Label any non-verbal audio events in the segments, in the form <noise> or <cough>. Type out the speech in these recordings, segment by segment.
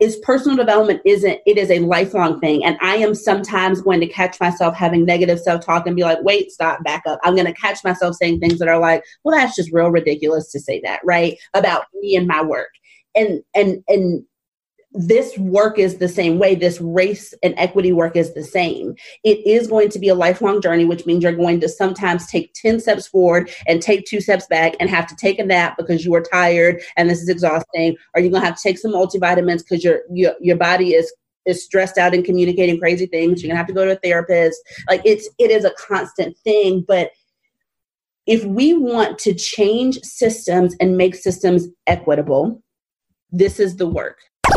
Is personal development isn't it is a lifelong thing. And i am sometimes going to catch myself having negative self-talk and be like wait stop back up. I'm going to catch myself saying things that are like well that's just real ridiculous to say that right? About me and my work. And and and this work is the same way. This race and equity work is the same. It is going to be a lifelong journey, which means you're going to sometimes take 10 steps forward and take two steps back and have to take a nap because you are tired and this is exhausting. Or you're going to have to take some multivitamins because your, your, your body is is stressed out and communicating crazy things. You're gonna have to go to a therapist. Like it's it is a constant thing. But if we want to change systems and make systems equitable, this is the work.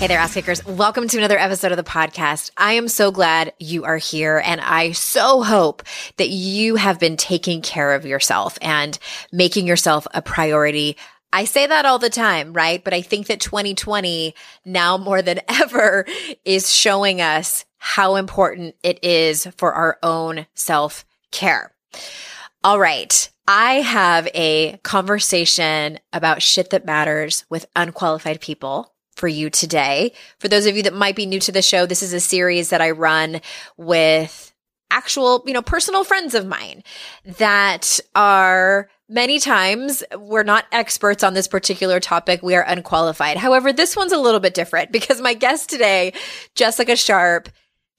Hey there, ass kickers. Welcome to another episode of the podcast. I am so glad you are here and I so hope that you have been taking care of yourself and making yourself a priority. I say that all the time, right? But I think that 2020 now more than <laughs> ever is showing us how important it is for our own self care. All right. I have a conversation about shit that matters with unqualified people for you today. For those of you that might be new to the show, this is a series that I run with actual, you know, personal friends of mine that are many times we're not experts on this particular topic. We are unqualified. However, this one's a little bit different <laughs> because my guest today, Jessica Sharp,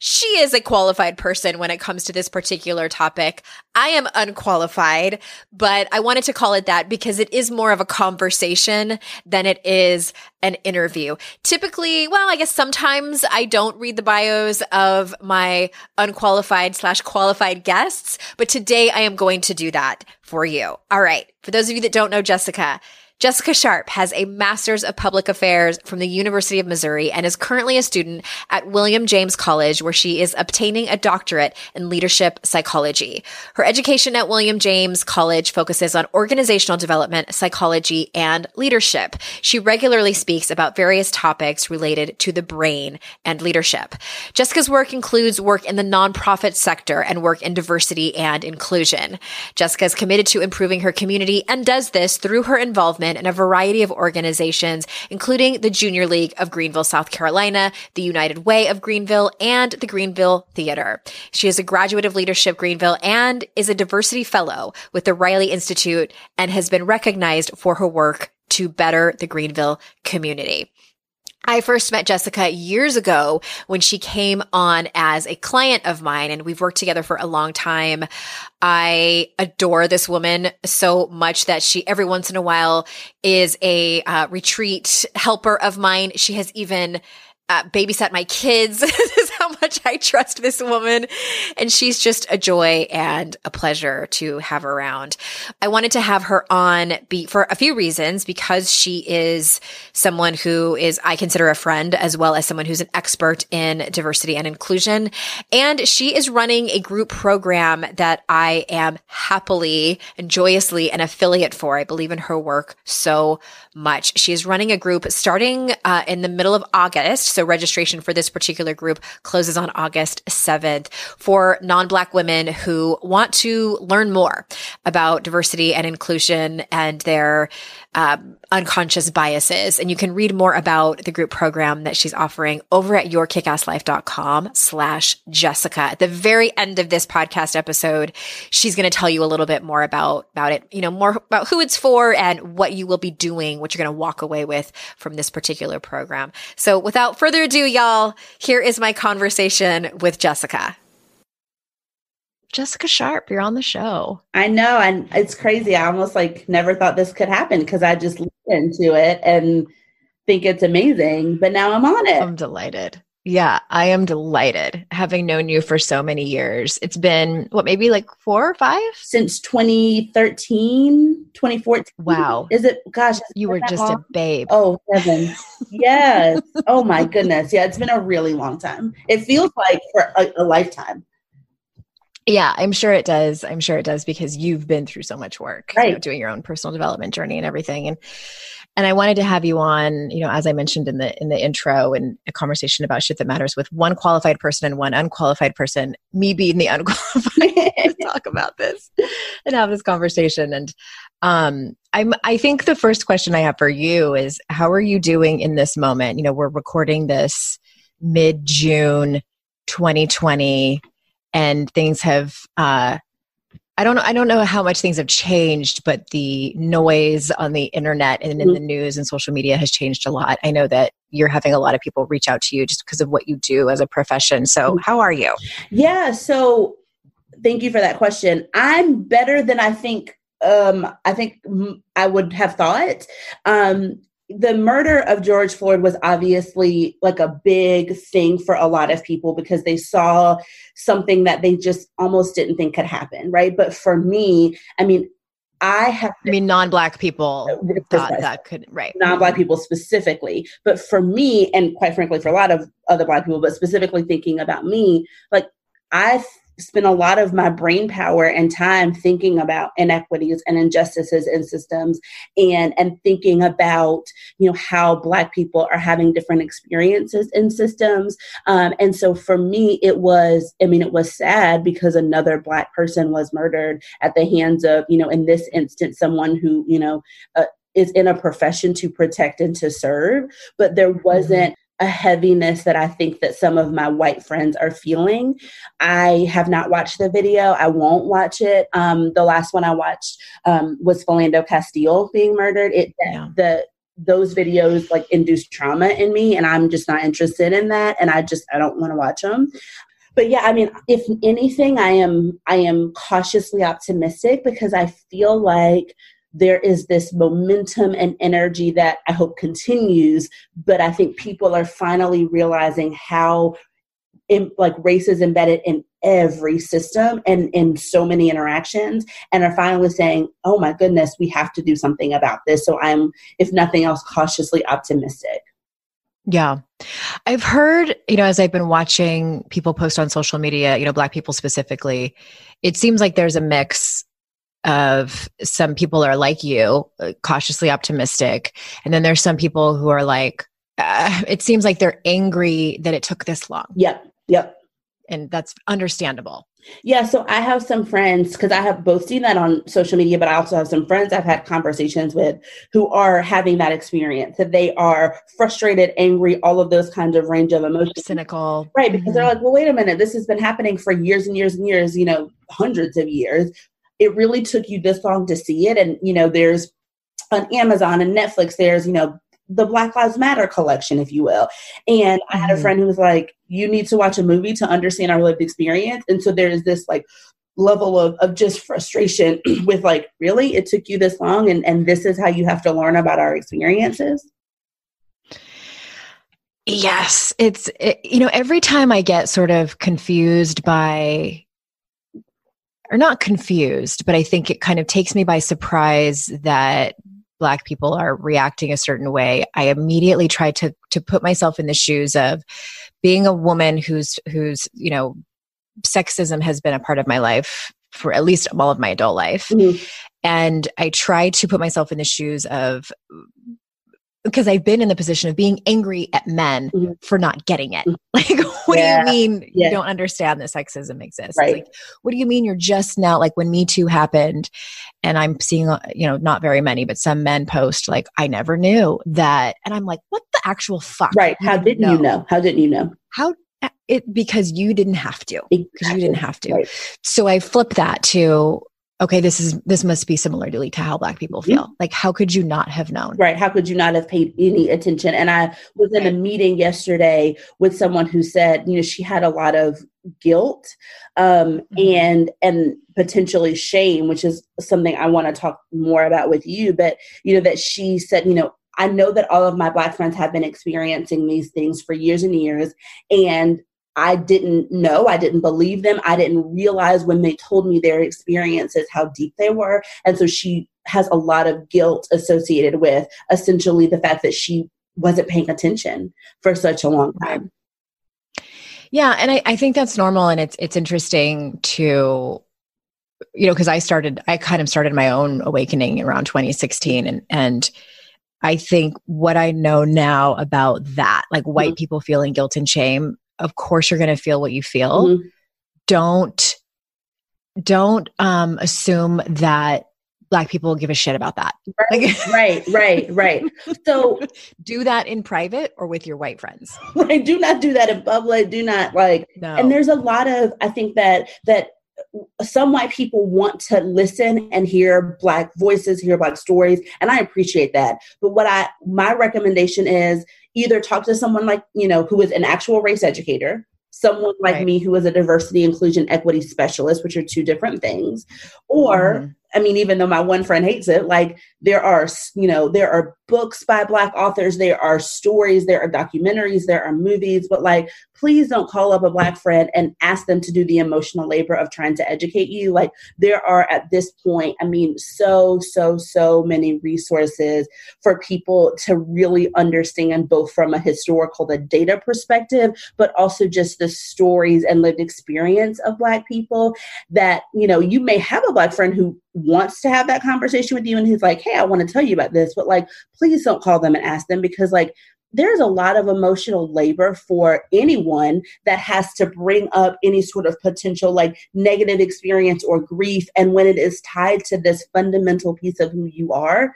she is a qualified person when it comes to this particular topic. I am unqualified, but I wanted to call it that because it is more of a conversation than it is an interview. Typically, well, I guess sometimes I don't read the bios of my unqualified slash qualified guests, but today I am going to do that for you. All right. For those of you that don't know Jessica, Jessica Sharp has a master's of public affairs from the University of Missouri and is currently a student at William James College, where she is obtaining a doctorate in leadership psychology. Her education at William James College focuses on organizational development, psychology, and leadership. She regularly speaks about various topics related to the brain and leadership. Jessica's work includes work in the nonprofit sector and work in diversity and inclusion. Jessica is committed to improving her community and does this through her involvement in a variety of organizations, including the Junior League of Greenville, South Carolina, the United Way of Greenville, and the Greenville Theater. She is a graduate of Leadership Greenville and is a diversity fellow with the Riley Institute and has been recognized for her work to better the Greenville community. I first met Jessica years ago when she came on as a client of mine and we've worked together for a long time. I adore this woman so much that she every once in a while is a uh, retreat helper of mine. She has even uh, babysat my kids. <laughs> much I trust this woman. And she's just a joy and a pleasure to have around. I wanted to have her on be for a few reasons because she is someone who is, I consider a friend as well as someone who's an expert in diversity and inclusion. And she is running a group program that I am happily and joyously an affiliate for. I believe in her work so much. She is running a group starting uh, in the middle of August. So registration for this particular group closes on August 7th for non-black women who want to learn more about diversity and inclusion and their um, unconscious biases. And you can read more about the group program that she's offering over at yourkickasslife.com slash Jessica. At the very end of this podcast episode, she's going to tell you a little bit more about, about it, you know, more about who it's for and what you will be doing, what you're going to walk away with from this particular program. So without further ado, y'all, here is my conversation with Jessica. Jessica Sharp, you're on the show. I know, and it's crazy. I almost like never thought this could happen because I just listen to it and think it's amazing. But now I'm on it. I'm delighted. Yeah, I am delighted having known you for so many years. It's been what, maybe like four or five? Since 2013, 2014. Wow. Is it, gosh, you were just long? a babe. Oh, heaven. yes. <laughs> oh, my goodness. Yeah, it's been a really long time. It feels like for a, a lifetime. Yeah, I'm sure it does. I'm sure it does because you've been through so much work, right. you know, doing your own personal development journey and everything. And and I wanted to have you on, you know, as I mentioned in the in the intro, and a conversation about shit that matters with one qualified person and one unqualified person. Me being the <laughs> unqualified to <laughs> talk about this and have this conversation. And um, I'm I think the first question I have for you is, how are you doing in this moment? You know, we're recording this mid June, 2020 and things have uh, I don't know. I don't know how much things have changed, but the noise on the internet and in mm-hmm. the news and social media has changed a lot. I know that you're having a lot of people reach out to you just because of what you do as a profession. So, mm-hmm. how are you? Yeah. So, thank you for that question. I'm better than I think. Um, I think I would have thought. Um, the murder of George Floyd was obviously like a big thing for a lot of people because they saw something that they just almost didn't think could happen, right? But for me, I mean, I have. I mean, non-black people thought that could right. Non-black people specifically, but for me, and quite frankly, for a lot of other black people, but specifically thinking about me, like I spend a lot of my brain power and time thinking about inequities and injustices in systems and and thinking about you know how black people are having different experiences in systems um, and so for me it was i mean it was sad because another black person was murdered at the hands of you know in this instance someone who you know uh, is in a profession to protect and to serve but there mm-hmm. wasn't a heaviness that I think that some of my white friends are feeling. I have not watched the video. I won't watch it. Um, the last one I watched um, was Philando Castile being murdered. It yeah. the those videos like induce trauma in me, and I'm just not interested in that. And I just I don't want to watch them. But yeah, I mean, if anything, I am I am cautiously optimistic because I feel like there is this momentum and energy that I hope continues. But I think people are finally realizing how in, like race is embedded in every system and in so many interactions and are finally saying oh my goodness we have to do something about this so i'm if nothing else cautiously optimistic yeah. I've heard, you know, as I've been watching people post on social media, you know, Black people specifically, it seems like there's a mix of some people are like you, uh, cautiously optimistic. And then there's some people who are like, uh, it seems like they're angry that it took this long. Yep. Yep. And that's understandable. Yeah, so I have some friends because I have both seen that on social media, but I also have some friends I've had conversations with who are having that experience that they are frustrated, angry, all of those kinds of range of emotions. Cynical. Right, because mm-hmm. they're like, well, wait a minute, this has been happening for years and years and years, you know, hundreds of years it really took you this long to see it. And, you know, there's on Amazon and Netflix, there's, you know, the Black Lives Matter collection, if you will. And I had a mm-hmm. friend who was like, you need to watch a movie to understand our lived experience. And so there is this like level of, of just frustration <clears throat> with like, really? It took you this long and, and this is how you have to learn about our experiences? Yes, it's it, you know every time I get sort of confused by or not confused, but I think it kind of takes me by surprise that black people are reacting a certain way. I immediately try to to put myself in the shoes of being a woman who's who's, you know, sexism has been a part of my life for at least all of my adult life. Mm-hmm. And I try to put myself in the shoes of because I've been in the position of being angry at men mm-hmm. for not getting it. Mm-hmm. <laughs> Like, what yeah. do you mean yeah. you don't understand that sexism exists? Right. Like, what do you mean you're just now, like when Me Too happened, and I'm seeing, uh, you know, not very many, but some men post, like, I never knew that. And I'm like, what the actual fuck? Right. How didn't know? you know? How didn't you know? How uh, it because you didn't have to because exactly. you didn't have to right. so i flip that to okay, this is this must be similarly to how black people feel. Mm-hmm. Like how could you not have known? Right. How could you not have paid any attention? And I was in a meeting yesterday with someone who said, you know, she had a lot of guilt um, mm-hmm. and and potentially shame, which is something I want to talk more about with you. But you know, that she said, you know, I know that all of my black friends have been experiencing these things for years and years. And I didn't know, I didn't believe them. I didn't realize when they told me their experiences how deep they were. And so she has a lot of guilt associated with essentially the fact that she wasn't paying attention for such a long time. Yeah, and I, I think that's normal and it's it's interesting to you know, because I started I kind of started my own awakening around 2016 and and I think what I know now about that, like white mm-hmm. people feeling guilt and shame, of course you're going to feel what you feel. Mm-hmm. Don't don't um, assume that black people give a shit about that. Right, like, <laughs> right, right, right. So <laughs> do that in private or with your white friends. <laughs> Right. Do not do that in public. Do not like no. and there's a lot of I think that that some white people want to listen and hear black voices, hear black stories, and I appreciate that. But what I my recommendation is either talk to someone like, you know, who is an actual race educator, someone like right. me who is a diversity, inclusion, equity specialist, which are two different things, or mm-hmm. I mean, even though my one friend hates it, like there are, you know, there are books by Black authors, there are stories, there are documentaries, there are movies, but like, please don't call up a Black friend and ask them to do the emotional labor of trying to educate you. Like, there are at this point, I mean, so, so, so many resources for people to really understand both from a historical, the data perspective, but also just the stories and lived experience of Black people that, you know, you may have a Black friend who wants to have that conversation with you and he's like, hey, I want to tell you about this, but like, please don't call them and ask them because like there's a lot of emotional labor for anyone that has to bring up any sort of potential like negative experience or grief. And when it is tied to this fundamental piece of who you are,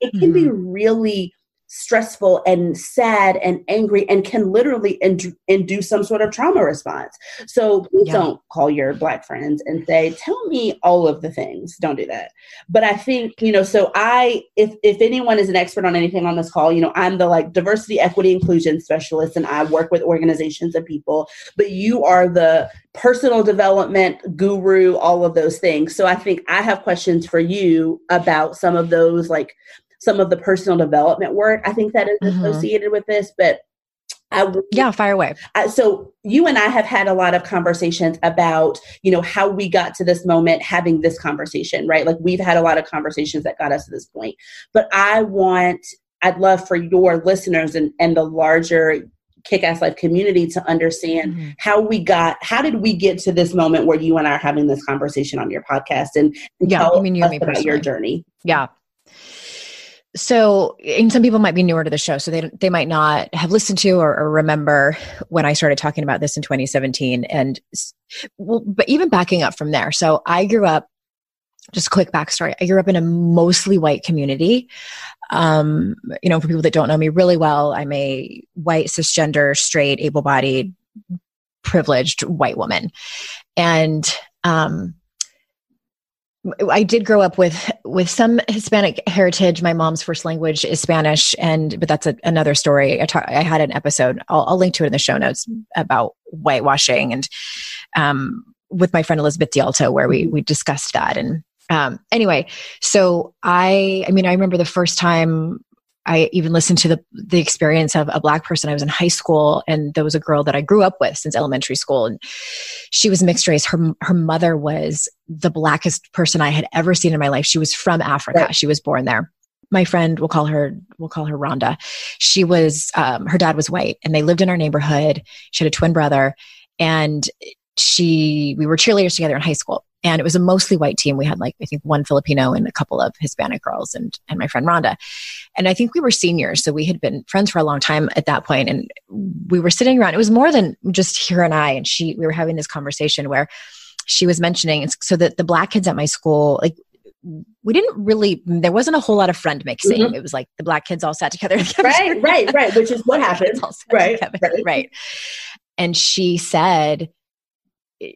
it can mm-hmm. be really stressful and sad and angry and can literally ind- induce some sort of trauma response. So please yeah. don't call your black friends and say, "Tell me all of the things." Don't do that. But I think you know. So I, if if anyone is an expert on anything on this call, you know, I'm the like diversity, equity, inclusion specialist, and I work with organizations and people. But you are the personal development guru, all of those things. So I think I have questions for you about some of those like some of the personal development work I think that is mm-hmm. associated with this, but I, yeah, fire away. so you and I have had a lot of conversations about, you know, how we got to this moment having this conversation, right? Like we've had a lot of conversations that got us to this point. But I want, I'd love for your listeners and, and the larger kick ass life community to understand mm-hmm. how we got how did we get to this moment where you and I are having this conversation on your podcast and, and yeah, tell you mean you us about your journey. Yeah so and some people might be newer to the show so they they might not have listened to or, or remember when i started talking about this in 2017 and well but even backing up from there so i grew up just quick backstory i grew up in a mostly white community. Um, you know for people that don't know me really well i'm a white cisgender straight able-bodied privileged white woman. And um, I did grow up with with some Hispanic heritage. My mom's first language is Spanish, and but that's a, another story. I, ta- I had an episode. I'll, I'll, link to it in the show notes about whitewashing, and um, with my friend Elizabeth DiAlto, where we we discussed that. And um, anyway, so I, I mean, I remember the first time I even listened to the the experience of a black person. I was in high school, and there was a girl that I grew up with since elementary school, and she was mixed race. Her her mother was the blackest person I had ever seen in my life. She was from Africa. Right. She was born there. My friend, we'll call her we'll call her Rhonda. She was um, her dad was white, and they lived in our neighborhood. She had a twin brother, and she we were cheerleaders together in high school and it was a mostly white team. We had like I think one Filipino and a couple of Hispanic girls, and and my friend Rhonda. And I think we were seniors, so we had been friends for a long time at that point, and we were sitting around. It was more than just her and I, and she. We were having this conversation where she was mentioning so that the black kids at my school, like we didn't really there wasn't a whole lot of friend mixing mm-hmm. it was like the black kids all sat together right right right which is what <laughs> happened right, right right and she said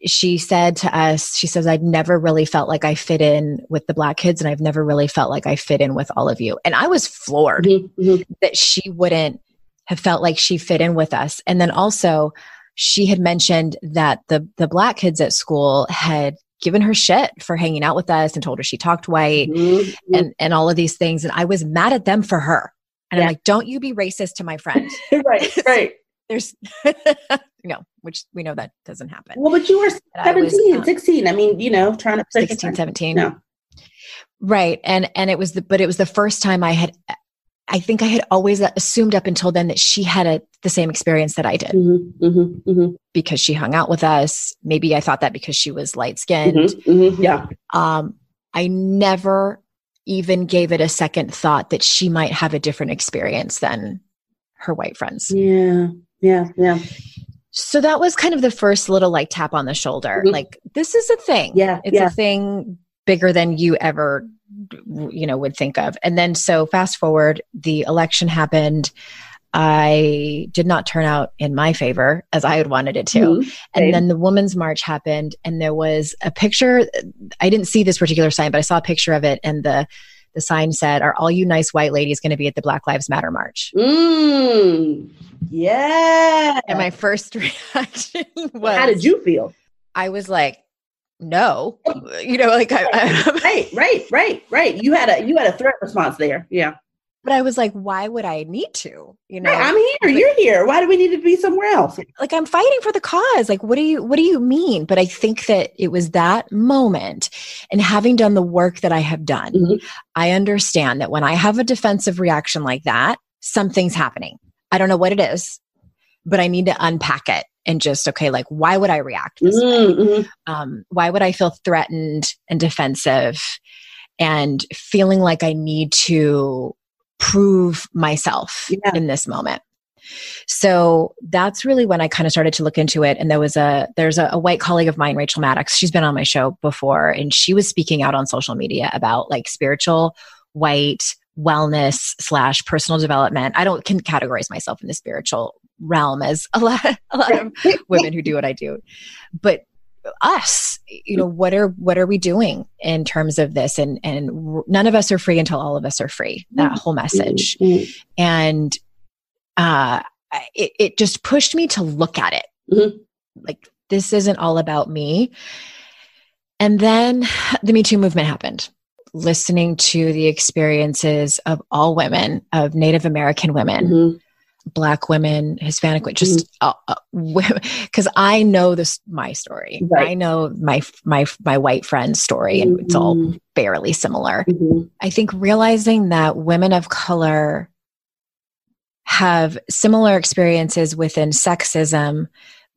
she said to us, she says, I'd never really felt like I fit in with the black kids and I've never really felt like I fit in with all of you. And I was floored mm-hmm. mm-hmm. that she wouldn't have felt like she fit in with us. And then also she had mentioned that the the black kids at school had given her shit for hanging out with us and told her she talked white mm-hmm. and, and all of these things. And I was mad at them for her. And yeah. I'm like, don't you be racist to my friend. <laughs> right, right. <laughs> There's <laughs> no, which we know that doesn't happen. Well, but you were 17, was, um, 16. I mean, you know, trying to 16, 17. No. Right. And and it was the but it was the first time I had I think I had always assumed up until then that she had a, the same experience that I did mm-hmm, mm-hmm, mm-hmm. because she hung out with us. Maybe I thought that because she was light skinned. Mm-hmm, mm-hmm, yeah. Um, I never even gave it a second thought that she might have a different experience than her white friends. Yeah. Yeah. Yeah. So that was kind of the first little like tap on the shoulder. Mm-hmm. Like this is a thing. Yeah. It's yeah. a thing bigger than you ever you know would think of. And then so fast forward, the election happened. I did not turn out in my favor as I had wanted it to. Mm-hmm. And then the Women's March happened, and there was a picture. I didn't see this particular sign, but I saw a picture of it, and the the sign said, Are all you nice white ladies going to be at the Black Lives Matter March? Mm, yeah. And my first <laughs> reaction was How did you feel? I was like, no, <laughs> you know, like I, I, right, right, right, right. You had a you had a threat response there. Yeah. But I was like, why would I need to? You know, I'm here. But, you're here. Why do we need to be somewhere else? Like I'm fighting for the cause. Like, what do you what do you mean? But I think that it was that moment and having done the work that I have done, mm-hmm. I understand that when I have a defensive reaction like that, something's happening. I don't know what it is, but I need to unpack it and just okay like why would i react this mm-hmm. way um, why would i feel threatened and defensive and feeling like i need to prove myself yeah. in this moment. So that's really when I kind of started to look into it. And there was a there's a, a, white colleague of mine, Rachel Maddox. She's been on my show before, and she was speaking out on social media about like spiritual white wellness slash personal development. I don't can categorize myself in the spiritual realm as a lot a lot of women who do what I do, but us you know what are what are we doing in terms of this? And and none of us are free until all of us are free that mm-hmm. whole message. Mm-hmm. and uh it, it just pushed me to look at it. Mm-hmm. like this isn't all about me. And then <sighs> the me too movement happened. Listening to the experiences of all women of native american women mm-hmm black women hispanic women just because mm-hmm. uh, uh, <laughs> i know this my story right. i know my my my white friend's story and mm-hmm. it's all mm-hmm. fairly similar mm-hmm. i think realizing that women of color have similar experiences within sexism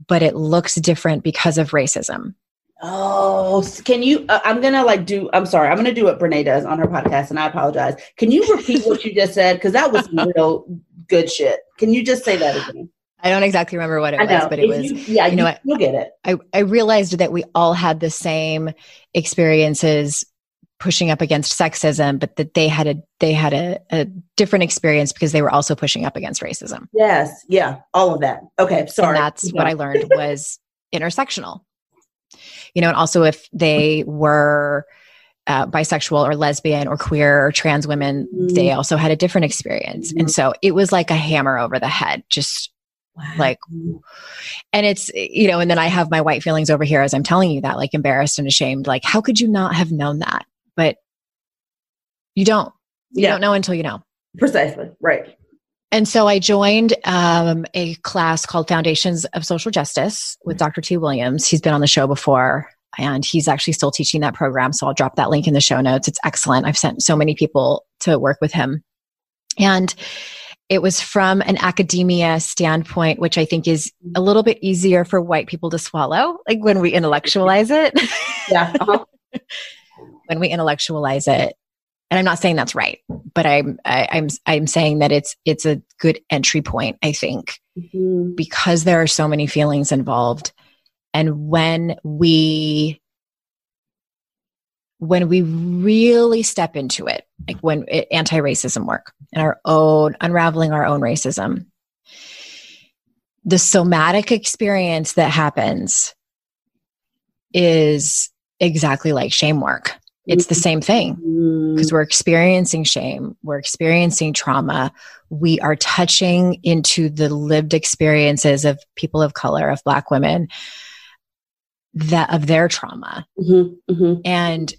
but it looks different because of racism Oh, can you? Uh, I'm gonna like do. I'm sorry. I'm gonna do what Brene does on her podcast, and I apologize. Can you repeat what you just said? Because that was real good shit. Can you just say that again? I don't exactly remember what it was, but it if was. You, yeah, you know, what? you'll get it. I I realized that we all had the same experiences pushing up against sexism, but that they had a they had a, a different experience because they were also pushing up against racism. Yes, yeah, all of that. Okay, sorry. And that's what I learned <laughs> was intersectional. You know, and also if they were uh, bisexual or lesbian or queer or trans women, mm. they also had a different experience. Mm. And so it was like a hammer over the head, just wow. like, and it's, you know, and then I have my white feelings over here as I'm telling you that, like embarrassed and ashamed. Like, how could you not have known that? But you don't, you yeah. don't know until you know. Precisely. Right. And so I joined um, a class called Foundations of Social Justice with Dr. T. Williams. He's been on the show before and he's actually still teaching that program. So I'll drop that link in the show notes. It's excellent. I've sent so many people to work with him. And it was from an academia standpoint, which I think is a little bit easier for white people to swallow, like when we intellectualize it. Yeah. Uh-huh. <laughs> when we intellectualize it. And I'm not saying that's right, but I'm I, am i am i am saying that it's it's a good entry point, I think, mm-hmm. because there are so many feelings involved. And when we when we really step into it, like when it, anti-racism work and our own unraveling our own racism, the somatic experience that happens is exactly like shame work. It's the same thing because we're experiencing shame, we're experiencing trauma, we are touching into the lived experiences of people of color, of Black women, that of their trauma. Mm-hmm, mm-hmm. And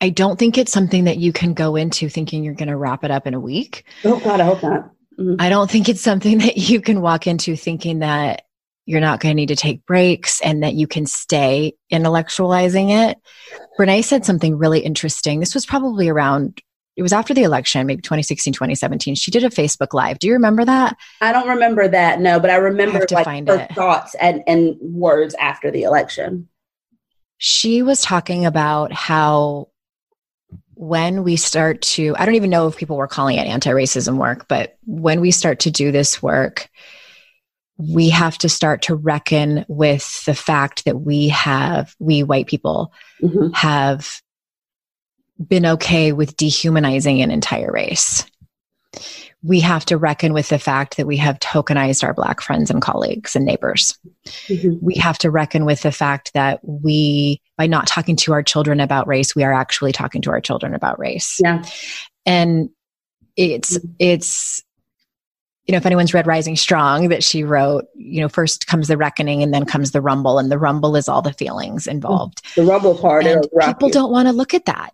I don't think it's something that you can go into thinking you're going to wrap it up in a week. Oh, God, I hope not. Mm-hmm. I don't think it's something <laughs> that you can walk into thinking that you're not going to need to take breaks and that you can stay intellectualizing it. Brene said something really interesting. This was probably around, it was after the election, maybe 2016, 2017. She did a Facebook Live. Do you remember that? I don't remember that, no, but I remember I like her it. thoughts and, and words after the election. She was talking about how when we start to, I don't even know if people were calling it anti racism work, but when we start to do this work, we have to start to reckon with the fact that we have, we white people mm-hmm. have been okay with dehumanizing an entire race we have to reckon with the fact that we have tokenized our black friends and colleagues and neighbors. Mm-hmm. We have to reckon with the fact that we, by not talking to our children about race, we are actually talking to our children about race. Yeah. And it's, mm-hmm. it's, you know, if anyone's read Rising Strong that she wrote, you know, first comes the reckoning and then comes the rumble, and the rumble is all the feelings involved. The rumble part. And people don't want to look at that.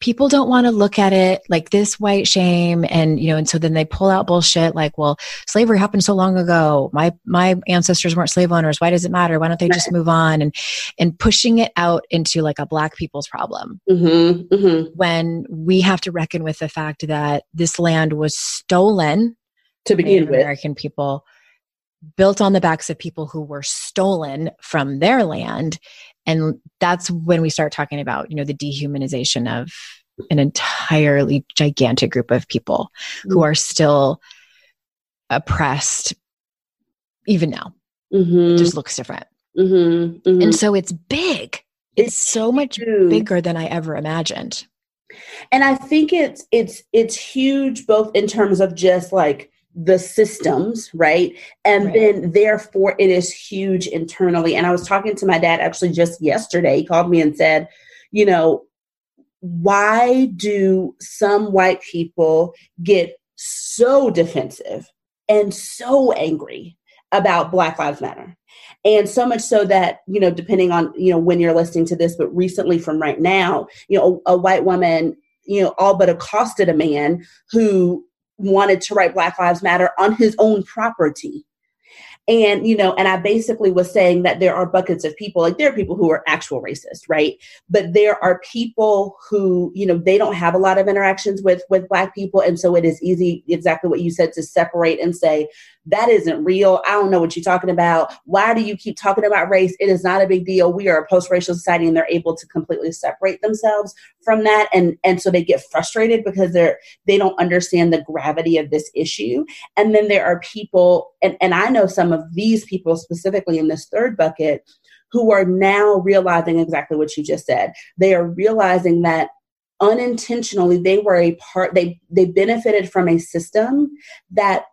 People don't want to look at it like this white shame and you know and so then they pull out bullshit like well slavery happened so long ago. My my ancestors weren't slave owners. Why does it matter? Why don't they just move on? And and pushing it out into like a black people's problem. Mm-hmm, mm-hmm. when we have to reckon with the fact that this land was stolen to begin with american people built on the backs of people who were stolen from their land and that's when we start talking about you know the dehumanization of an entirely gigantic group of people mm-hmm. who are still oppressed even now mm-hmm. it just looks different mm-hmm. mm-hmm. and so it's big it's, it's so much huge. bigger than i ever imagined and i think it's it's it's huge both in terms of just like the systems, right? And right. then therefore it is huge internally. And I was talking to my dad actually just yesterday. He called me and said, you know, why do some white people get so defensive and so angry about Black Lives Matter? And so much so that, you know, depending on, you know, when you're listening to this, but recently from right now, you know, a, a white woman, you know, all but accosted a man who wanted to write Black Lives Matter on his own property. And, you know, and I basically was saying that there are buckets of people, like there are people who are actual racist, right? But there are people who, you know, they don't have a lot of interactions with with black people. And so it is easy, exactly what you said, to separate and say, that isn't real. I don't know what you're talking about. Why do you keep talking about race? It is not a big deal. We are a post-racial society and they're able to completely separate themselves from that. And, and so they get frustrated because they're they don't understand the gravity of this issue. And then there are people, and, and I know some of these people specifically in this third bucket who are now realizing exactly what you just said. They are realizing that unintentionally they were a part they they benefited from a system that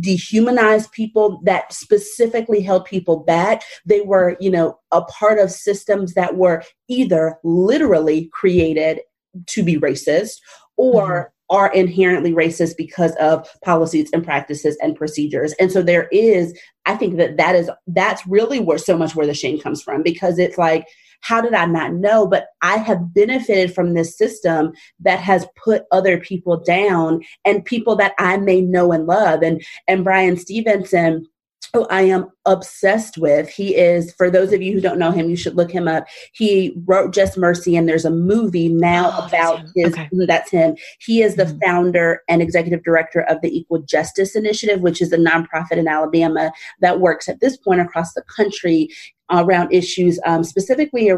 dehumanized people that specifically held people back. They were you know a part of systems that were either literally created to be racist or mm-hmm. are inherently racist because of policies and practices and procedures. And so there is i think that that is that's really where so much where the shame comes from because it's like how did I not know? But I have benefited from this system that has put other people down and people that I may know and love. And and Bryan Stevenson who I am obsessed with. He is, for those of you who don't know him, you should look him up. He wrote Just Mercy, and there's a movie now oh, about that's his. Okay. That's him. He is the mm-hmm. founder and executive director of the Equal Justice Initiative, which is a nonprofit in Alabama that works at this point across the country around issues um, specifically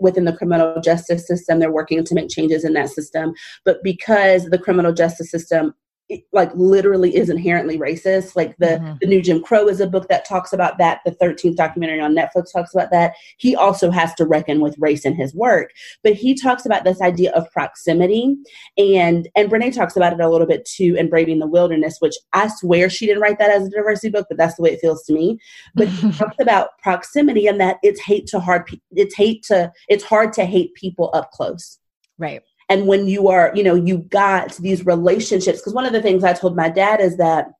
within the criminal justice system. They're working to make changes in that system. But because the criminal justice system it, like literally is inherently racist. Like the mm-hmm. the new Jim Crow is a book that talks about that. The 13th documentary on Netflix talks about that. He also has to reckon with race in his work, but he talks about this idea of proximity, and and Brene talks about it a little bit too in Braving the Wilderness, which I swear she didn't write that as a diversity book, but that's the way it feels to me. But he <laughs> talks about proximity and that it's hate to hard. It's hate to it's hard to hate people up close. Right and when you are you know you got these relationships because one of the things i told my dad is that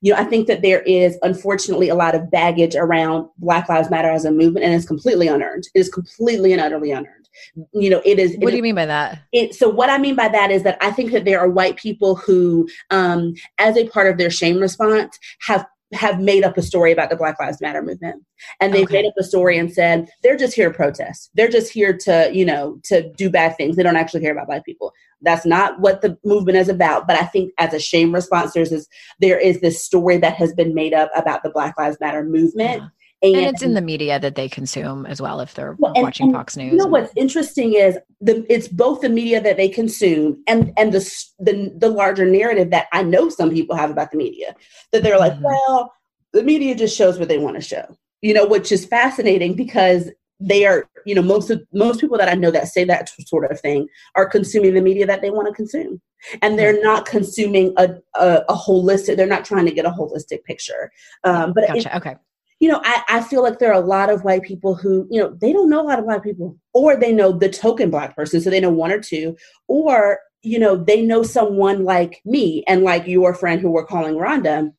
you know i think that there is unfortunately a lot of baggage around black lives matter as a movement and it's completely unearned. It is completely and utterly unearned. You know it is what it, do you mean by that? It, so what i mean by that is that i think that there are white people who um, as a part of their shame response have have made up a story about the Black Lives Matter movement. And they've okay. made up a story and said they're just here to protest. They're just here to, you know, to do bad things. They don't actually care about black people. That's not what the movement is about. But I think as a shame response, there's this there is this story that has been made up about the Black Lives Matter movement. Yeah. And, and, it's in the media that they consume as well if they're well, and, watching and Fox News. You know what's interesting is the it's both the media that they consume and and the the the larger narrative that I know some people have about the media that they're like, mm-hmm. well, the media just shows what they want to show. You know, which is fascinating because they are, you know, most of most people that I know that say that sort of thing are consuming the media that they want to consume, and they're mm-hmm. not consuming a a, a holistic. They're not trying to get a holistic picture. Um, but gotcha. it, okay you know, I, I feel like there are a lot of white people who, you know, they don't know a lot of black people, or they know the token black person, so they know one or two, or, you know, they know someone like me and like your friend who we're calling Rhonda.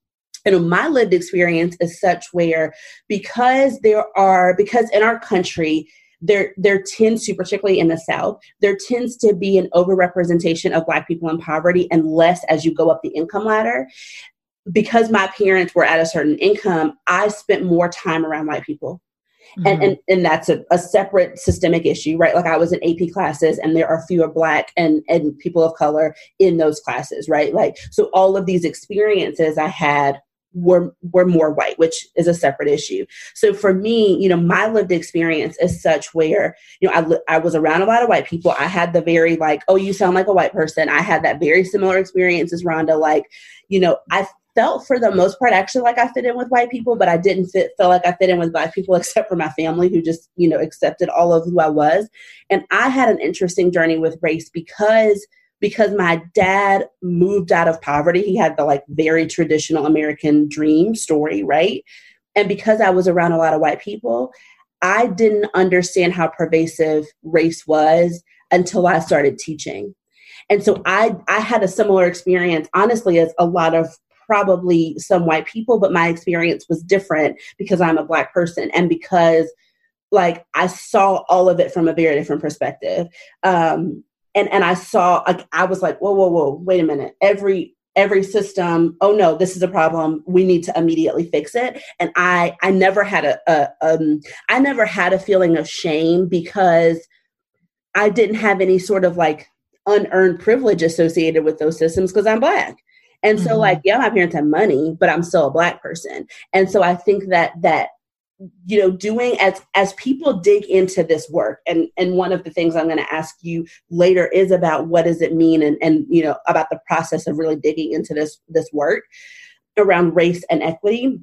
You know, my lived experience is such where because there are, because in our country, there there tends to particularly in the south there tends to be an overrepresentation of black people in poverty and less as you go up the income ladder because my parents were at a certain income, I spent more time around white people. Mm-hmm. And, and and that's a, a separate systemic issue, right? Like I was in AP classes and there are fewer black and, and people of color in those classes, right? Like so all of these experiences I had were were more white, which is a separate issue. So for me, you know, my lived experience is such where you know I li- I was around a lot of white people. I had the very like, oh, you sound like a white person. I had that very similar experience as Rhonda. Like, you know, I felt for the most part actually like I fit in with white people, but I didn't fit feel like I fit in with black people <laughs> except for my family who just, you know, accepted all of who I was. And I had an interesting journey with race because because my dad moved out of poverty. He had the like very traditional American dream story, right? And because I was around a lot of white people, I didn't understand how pervasive race was until I started teaching. And so I I had a similar experience honestly as a lot of probably some white people, but my experience was different because I'm a black person and because like I saw all of it from a very different perspective. Um, and and I saw like I was like, whoa, whoa, whoa, wait a minute. Every every system oh no this is a problem we need to immediately fix it and i i never had a, a um i never had a feeling of shame because i didn't have any sort of like unearned privilege associated with those systems because i'm black and so, mm-hmm. like, yeah, my parents have money, but I'm still a black person. And so I think that that you know doing as as people dig into this work and and one of the things i'm going to ask you later is about what does it mean and and you know about the process of really digging into this this work around race and equity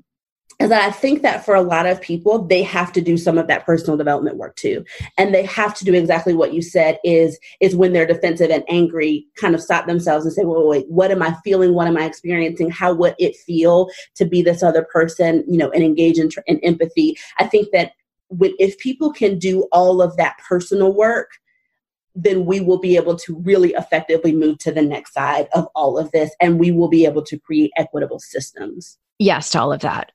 is that I think that for a lot of people, they have to do some of that personal development work too. And they have to do exactly what you said is, is when they're defensive and angry, kind of stop themselves and say, well, wait, what am I feeling? What am I experiencing? How would it feel to be this other person, you know, and engage in, in empathy? I think that when, if people can do all of that personal work, then we will be able to really effectively move to the next side of all of this and we will be able to create equitable systems. Yes, to all of that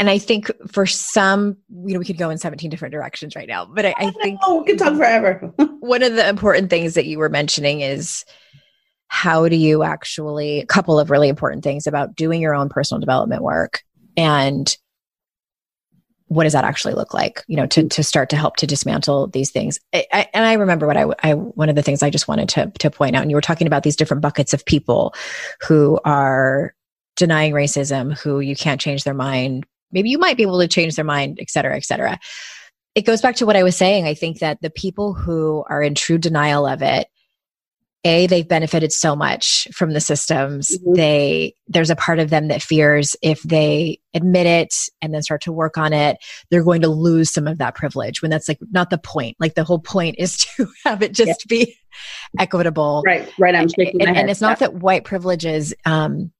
and I think for some, you know, we could go in 17 different directions right now, but I, I think oh, <laughs> we could talk forever. <laughs> one of the important things that you were mentioning is how do you actually, a couple of really important things about doing your own personal development work and what does that actually look like you know to, to start to help to dismantle these things I, I, and i remember what I, I one of the things i just wanted to, to point out and you were talking about these different buckets of people who are denying racism who you can't change their mind maybe you might be able to change their mind et cetera et cetera. It goes back to what i was saying. I think that the people who are in true denial of it a they've benefited so much from the systems. Mm-hmm. they there's a part of them that fears if they admit it and then start to work on it they're going to lose some of that privilege when that's like not the point. Like the whole point is <laughs> to have it just yeah. be equitable. Right right i'm shaking and, and it's not that white privilege is um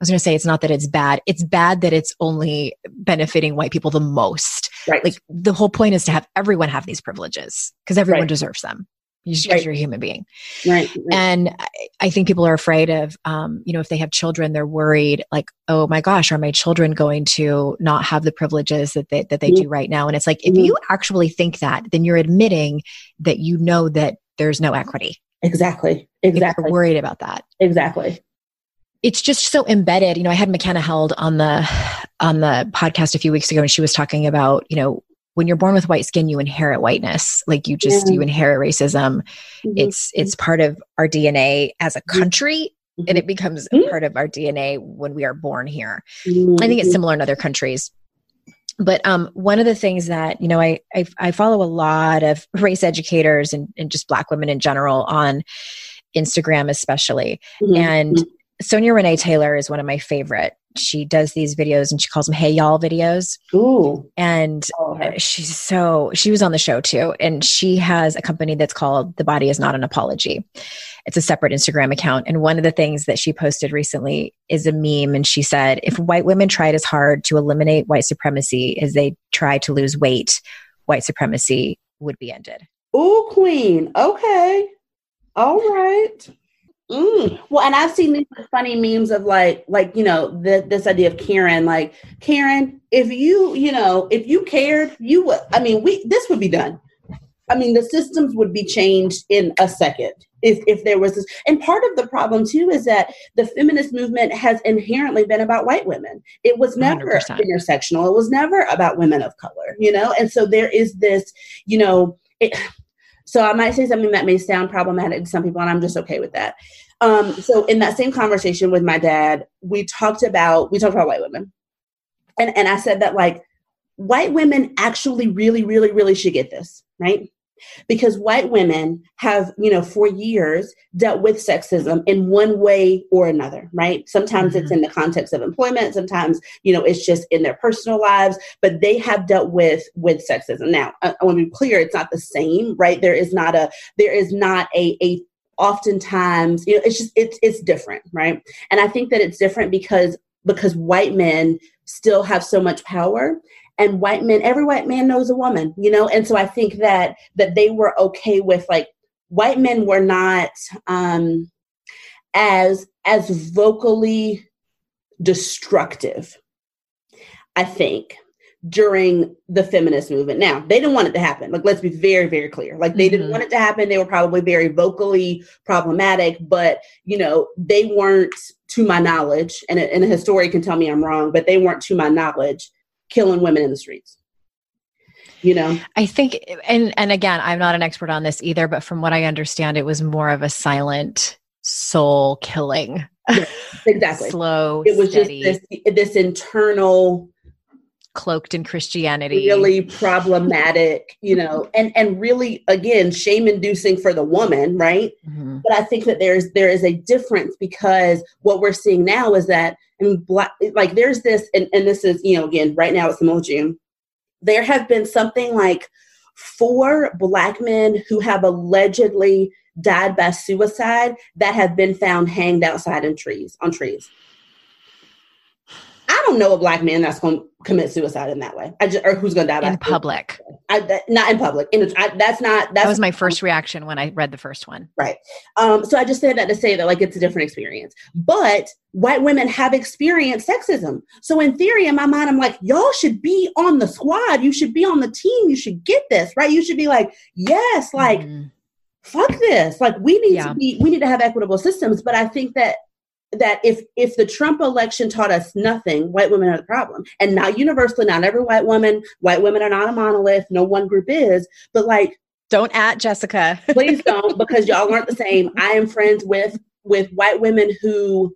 was going to say it's not that it's bad. It's bad that it's only benefiting white people the most. Right. Like the whole point is to have everyone have these privileges because everyone right. deserves them because right. you're a human being. Right. right. And I think people are afraid of, um, you know, if they have children, they're worried like, oh my gosh, are my children going to not have the privileges that they, that they mm-hmm. do right now? And it's like, if mm-hmm. you actually think that, then you're admitting that you know that there's no equity. Exactly. Exactly. you're worried about that. Exactly. It's just so embedded. You know, I had McKenna Held on the on the podcast a few weeks ago, and she was talking about, you know, when you're born with white skin you inherit whiteness like you just yeah. you inherit racism mm-hmm. it's it's part of our dna as a mm-hmm. country mm-hmm. and it becomes mm-hmm. part of our dna when we are born here mm-hmm. i think it's similar in other countries but um, one of the things that you know I, I, I follow a lot of <laughs> race educators and, and just black women in general on instagram especially mm-hmm. and sonya renee taylor is one of my favorite. She does these videos and she calls them hey y'all videos. Ooh. and she's so she was on the show too. And she has a company that's called the body is not an apology. It's a separate instagram account. And one of the things that she posted recently is a meme. And she said if white women tried as hard to eliminate white supremacy as they try to lose weight white supremacy would be ended. Ooh, queen. Okay. All right Mm. Well, and I've seen these funny memes of like, like you know, the, this idea of Karen. Like, Karen, if you, you know, if you cared, you would. I mean, we this would be done. I mean, the systems would be changed in a second if if there was this. And part of the problem too is that the feminist movement has inherently been about white women. It was never 100%. intersectional. It was never about women of color. You know, and so there is this, you know. It, so I might say something that may sound problematic to some people, and I'm just okay with that. Um, so in that same conversation with my dad, we talked about we talked about white women, and and I said that like white women actually really really really should get this right because white women have you know for years dealt with sexism in one way or another right? Sometimes mm-hmm. it's in the context of employment sometimes you know it's just in their personal lives but they have dealt with with sexism. Now i, I want to be clear it's not the same right? There is not a there is not a a oftentimes you know it's just it's it's different right? And i think that it's different because because white men still have so much power and white men every white man knows a woman you know? And so i think that that they were okay with like white men were not um as as vocally destructive i think during the feminist movement. Now they didn't want it to happen. Like let's be very very clear. Like they mm-hmm. didn't want it to happen. They were probably very vocally problematic but you know they weren't to my knowledge and a, and a historian can tell me i'm wrong but they weren't to my knowledge killing women in the streets. You know? I think and and again i'm not an expert on this either but from what i understand it was more of a silent soul killing. Exactly. <laughs> Slow it was steady. just this this internal cloaked in christianity. Really problematic you know and and really again shame inducing for the woman right? Mm-hmm. but i think that there's there is a difference because what we're seeing now is that and black like there's this and, and this is you know again right now it's the middle of june. There have been something like four black men who have allegedly died by suicide that have been found hanged outside in trees on trees. I don't know a black man that's going commit suicide in that way. I just or who's going to die in public. I, that, not in public. In, I, that's not. That's that was my first <laughs> reaction when I read the first one. Right. Um. So I just said that to say that like it's a different experience, but white women have experienced sexism. So in theory, in my mind, I'm like, y'all should be on the squad. You should be on the team. You should get this right. You should be like, yes, like. Mm. Fuck this! Like we need yeah. to be, we need to have equitable systems. But I think that that if if the Trump election taught us nothing, white women are the problem. And not universally, not every white woman, white women are not a monolith, no one group is, but like don't at Jessica. <laughs> please don't, because y'all aren't the same. I am friends with with white women who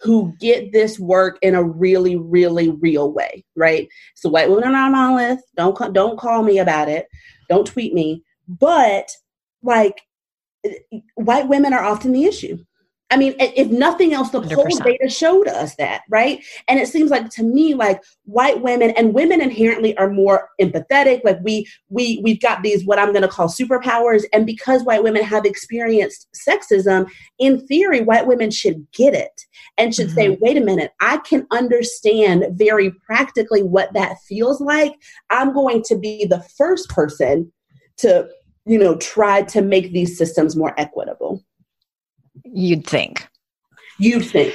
who get this work in a really, really real way, right? So white women are not a monolith. Don't don't call me about it. Don't tweet me. But like white women are often the issue I mean, if nothing else, the 100%. poll data showed us that, right? And it seems like to me, like white women and women inherently are more empathetic. Like we we we've got these what I'm going to call superpowers, and because white women have experienced sexism, in theory, white women should get it and should mm-hmm. say, wait a minute, I can understand very practically what that feels like. I'm going to be the first person to you know try to make these systems more equitable You'd think. You'd think.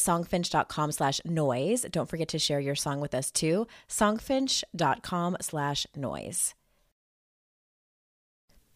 songfinch.com slash noise. Don't forget to share your song with us too. Songfinch.com slash noise.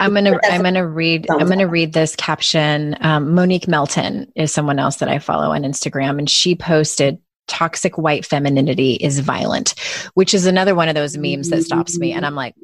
I'm gonna I'm gonna read I'm gonna read this caption. Um, Monique Melton is someone else that I follow on Instagram, and she posted toxic white femininity is violent, which is another one of those memes that stops me. And I'm like,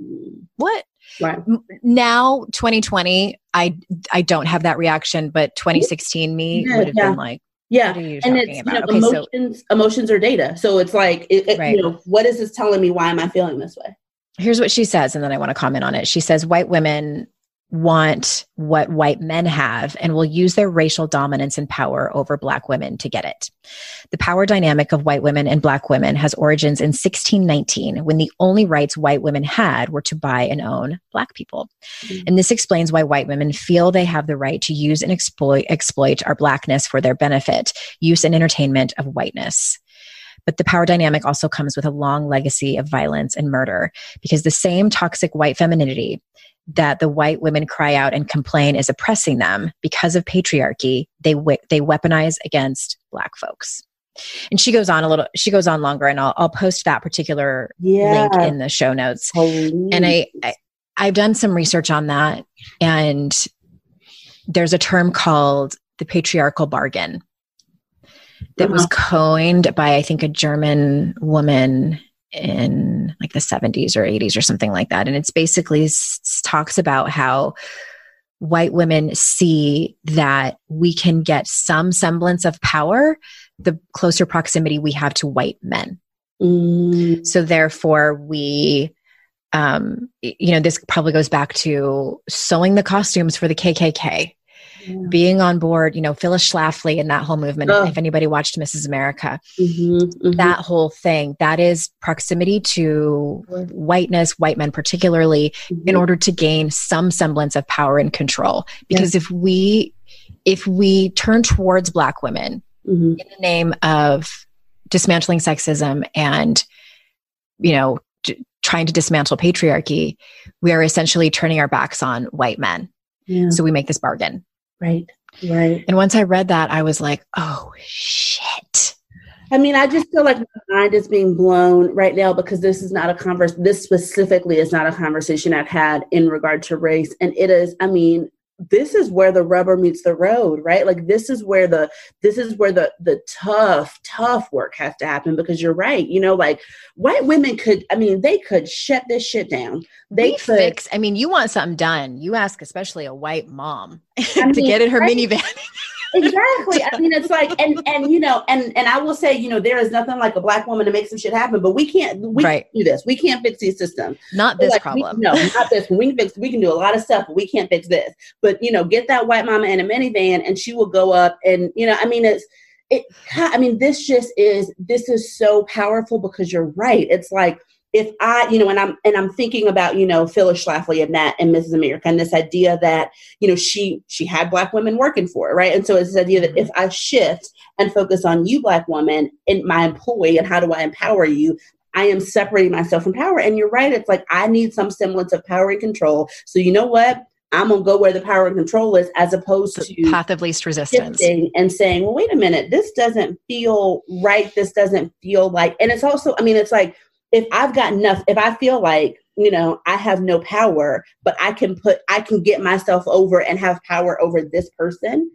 what? Right. Now, 2020, I I don't have that reaction, but 2016 me yeah, would have yeah. been like, yeah, and it's you know, okay, emotions. So, emotions are data, so it's like, it, it, right. you know, what is this telling me? Why am I feeling this way? Here's what she says, and then I want to comment on it. She says, "White women want what white men have and will use their racial dominance and power over black women to get it. The power dynamic of white women and black women has origins in 1619 when the only rights white women had were to buy and own black people. Mm-hmm. And this explains why white women feel they have the right to use and exploit exploit our blackness for their benefit, use and entertainment of whiteness. But the power dynamic also comes with a long legacy of violence and murder because the same toxic white femininity that the white women cry out and complain is oppressing them because of patriarchy they they weaponize against black folks. And she goes on a little she goes on longer and i'll, I'll post that particular yeah. link in the show notes. And I, I i've done some research on that and there's a term called the patriarchal bargain that was coined by i think a german woman in like the 70s or 80s or something like that. And it's basically s- talks about how white women see that we can get some semblance of power the closer proximity we have to white men. Mm. So therefore we um, you know, this probably goes back to sewing the costumes for the KKK yeah. being on board, you know, Phyllis Schlafly and that whole movement. Oh. If anybody watched Mrs. America, mm-hmm, mm-hmm. that whole thing, that is proximity to whiteness, white men particularly, mm-hmm. in order to gain some semblance of power and control. Because yeah. if we if we turn towards black women mm-hmm. in the name of dismantling sexism and you know trying to dismantle patriarchy, we are essentially turning our backs on white men. Yeah. So we make this bargain. Right. Right. And once I read that, I was like, oh shit. I mean, I just feel like my mind is being blown right now because this is not a converse. This specifically is not a conversation I've had in regard to race, and it is. I mean, this is where the rubber meets the road right? Like this is where the this is where the the tough tough work has to happen because you're right you know like white women could i mean they could shut this shit down. They we could fix i mean you want something done. You ask especially a white mom <laughs> to mean, get in her right? minivan <laughs> exactly. I mean, it's like, and and you know, and and I will say, you know, there is nothing like a black woman to make some shit happen, but we can't, we right. can't do this. We can't fix these systems. Not this like, problem. We, no, not this. We can fix. We can do a lot of stuff, but we can't fix this. But you know, get that white mama in a minivan, and she will go up, and you know, I mean, it's it. I mean, this just is. This is so powerful because you're right. It's like if I, you know, and I'm and I'm thinking about, you know, Phyllis Schlafly and that and Mrs. America and this idea that, you know, she she had black women working for her, right? And so it's this idea that mm-hmm. if I shift and focus on you, black woman, and my employee and how do I empower you, I am separating myself from power. And you're right, it's like I need some semblance of power and control. So you know what? I'm gonna go where the power and control is, as opposed to path of least resistance, and saying, "Well, wait a minute, this doesn't feel right. This doesn't feel like." And it's also, I mean, it's like if I've got enough, if I feel like, you know, I have no power, but I can put, I can get myself over and have power over this person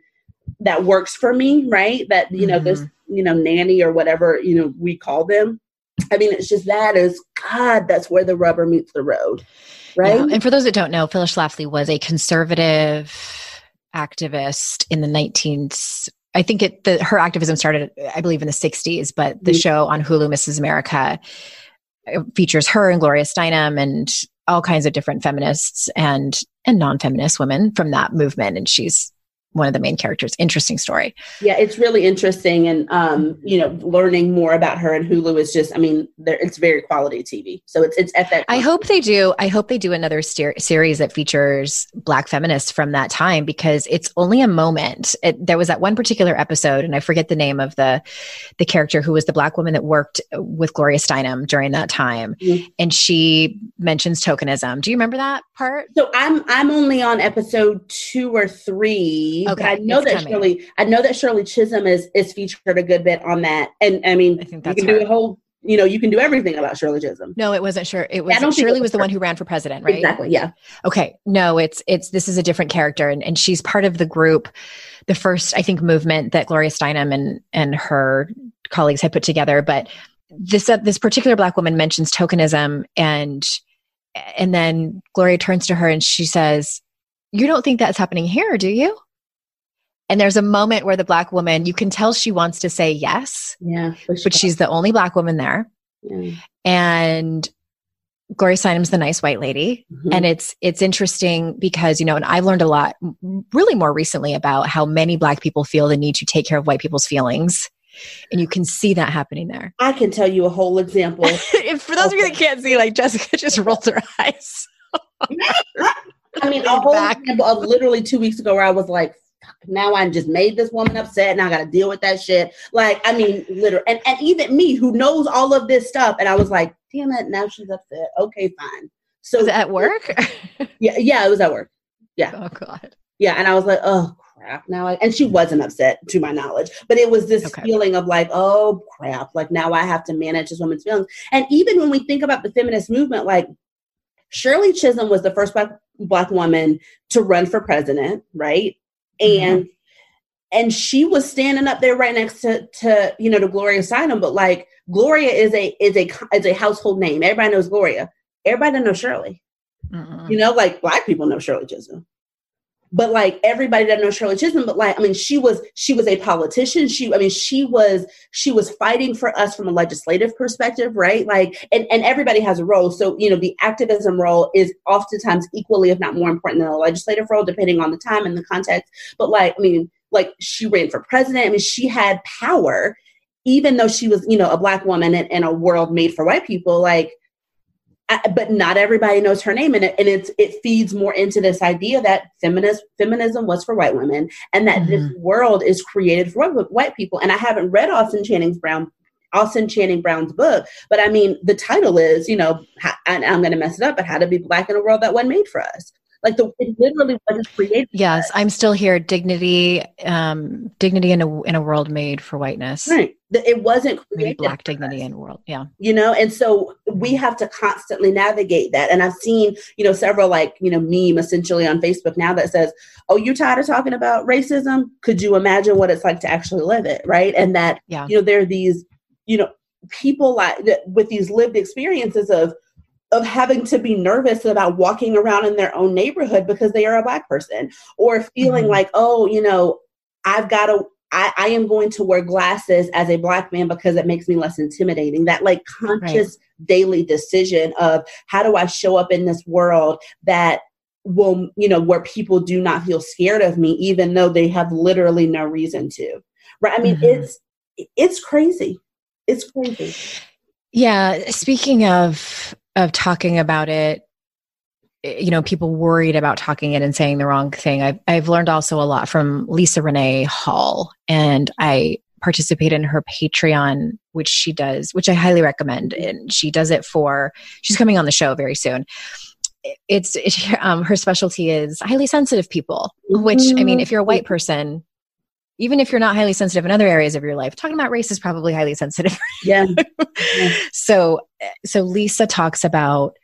that works for me, right? That, you know, mm-hmm. this, you know, nanny or whatever, you know, we call them. I mean, it's just that is, God, that's where the rubber meets the road, right? Yeah. And for those that don't know, Phyllis Schlafly was a conservative activist in the 19th I think it the, her activism started, I believe, in the 60s, but the mm-hmm. show on Hulu, Mrs. America, features her and Gloria Steinem and all kinds of different feminists and and non-feminist women from that movement. And she's one of the main characters. Interesting story. Yeah, it's really interesting, and um, you know, learning more about her and Hulu is just, I mean, it's very quality TV. So it's it's at that. I hope they do. I hope they do another ser- series that features Black feminists from that time because it's only a moment. It, there was that one particular episode, and I forget the name of the the character who was the Black woman that worked with Gloria Steinem during that time, mm-hmm. and she mentions tokenism. Do you remember that part? So I'm I'm only on episode two or three Okay, I know that coming. Shirley. I know that Shirley Chisholm is is featured a good bit on that, and I mean, I think that's you can her. do a whole. You know, you can do everything about Shirley Chisholm. No, it wasn't sure. It was yeah, Shirley was, was the one who ran for president, right? Exactly. Yeah. Okay. No, it's it's this is a different character, and and she's part of the group, the first I think movement that Gloria Steinem and and her colleagues had put together. But this uh, this particular black woman mentions tokenism, and and then Gloria turns to her and she says, "You don't think that's happening here, do you?" And there's a moment where the black woman, you can tell she wants to say yes. Yeah. Sure. But she's the only black woman there. Yeah. And Gloria Steinem's the nice white lady. Mhm. And it's it's interesting because, you know, and I've learned a lot really more recently about how many black people feel the need to take care of white people's feelings. And you can see that happening there. I can tell you a whole example. <laughs> if for those of you that can't see, like Jessica just rolled her eyes. <laughs> I mean, a whole Back. example of literally two weeks ago where I was like, "Fuck, now I just made this woman upset and I got to deal with that shit. Like, I mean, literally, and, and even me who knows all of this stuff, and I was like, damn it, now she's upset. Okay, fine. So Was at work? <laughs> Yeah, yeah, it was at work. Yeah. Oh God. Yeah, and I was like, oh crap. Now, I, and she wasn't upset to my knowledge, but it was this Okay. feeling of like, oh crap, like now I have to manage this woman's feelings. And even when we think about the feminist movement, like Shirley Chisholm was the first black black woman to run for president, right? Mm-hmm. And and she was standing up there right next to to you know to Gloria Steinem, but like Gloria is a is a is a household name. Everybody knows Gloria. Everybody knows Shirley. Mm-mm. You know, like black people know Shirley Chisholm. But like everybody doesn't know Shirley Chisholm, but like I mean, she was she was a politician. She I mean, she was she was fighting for us from a legislative perspective, right? Like and, and everybody has a role. So, you know, the activism role is oftentimes equally, if not more important than the legislative role, depending on the time and the context. But like, I mean, like she ran for president. I mean, she had power, even though she was, you know, a black woman in, in a world made for white people, like but not everybody knows her name. And it, and it's it feeds more into this idea that feminist feminism was for white women and that this mm-hmm. world is created for white, white people. And i haven't read austin channing's brown austin channing brown's book but i mean the title is you know how, and i'm going to mess it up but how to be black in a world that wasn't made for us like the it literally wasn't created Yes. I'm still here. Dignity, um, dignity in a in a world made for whiteness. right it wasn't Maybe created black dignity in a world. Yeah. you know and so we have to constantly navigate that and i've seen you know several like you know meme essentially on facebook now that says oh you tired of talking about racism could you imagine what it's like to actually live it right and that Yeah. you know there are these you know people like with these lived experiences of of having to be nervous about walking around in their own neighborhood because they are a black person or feeling Mhm. like oh you know i've got to I, I am going to wear glasses as a black man because it makes me less intimidating. That like conscious daily decision of how do I show up in this world that will, you know, where people do not feel scared of me, even though they have literally no reason to. Right. I mean, Mhm. it's it's crazy. It's crazy. Yeah. Speaking of of talking about it, you know, people worried about talking it and saying the wrong thing. I've I've learned also a lot from Lisa Renee Hall, and I participate in her Patreon, which she does, which I highly recommend. And she does it for. She's coming on the show very soon. It's it, <laughs> um, her specialty is highly sensitive people. Which I mean, if you're a white person. Even if you're not highly sensitive in other areas of your life, talking about race is probably highly sensitive <laughs> Yeah. so so lisa talks about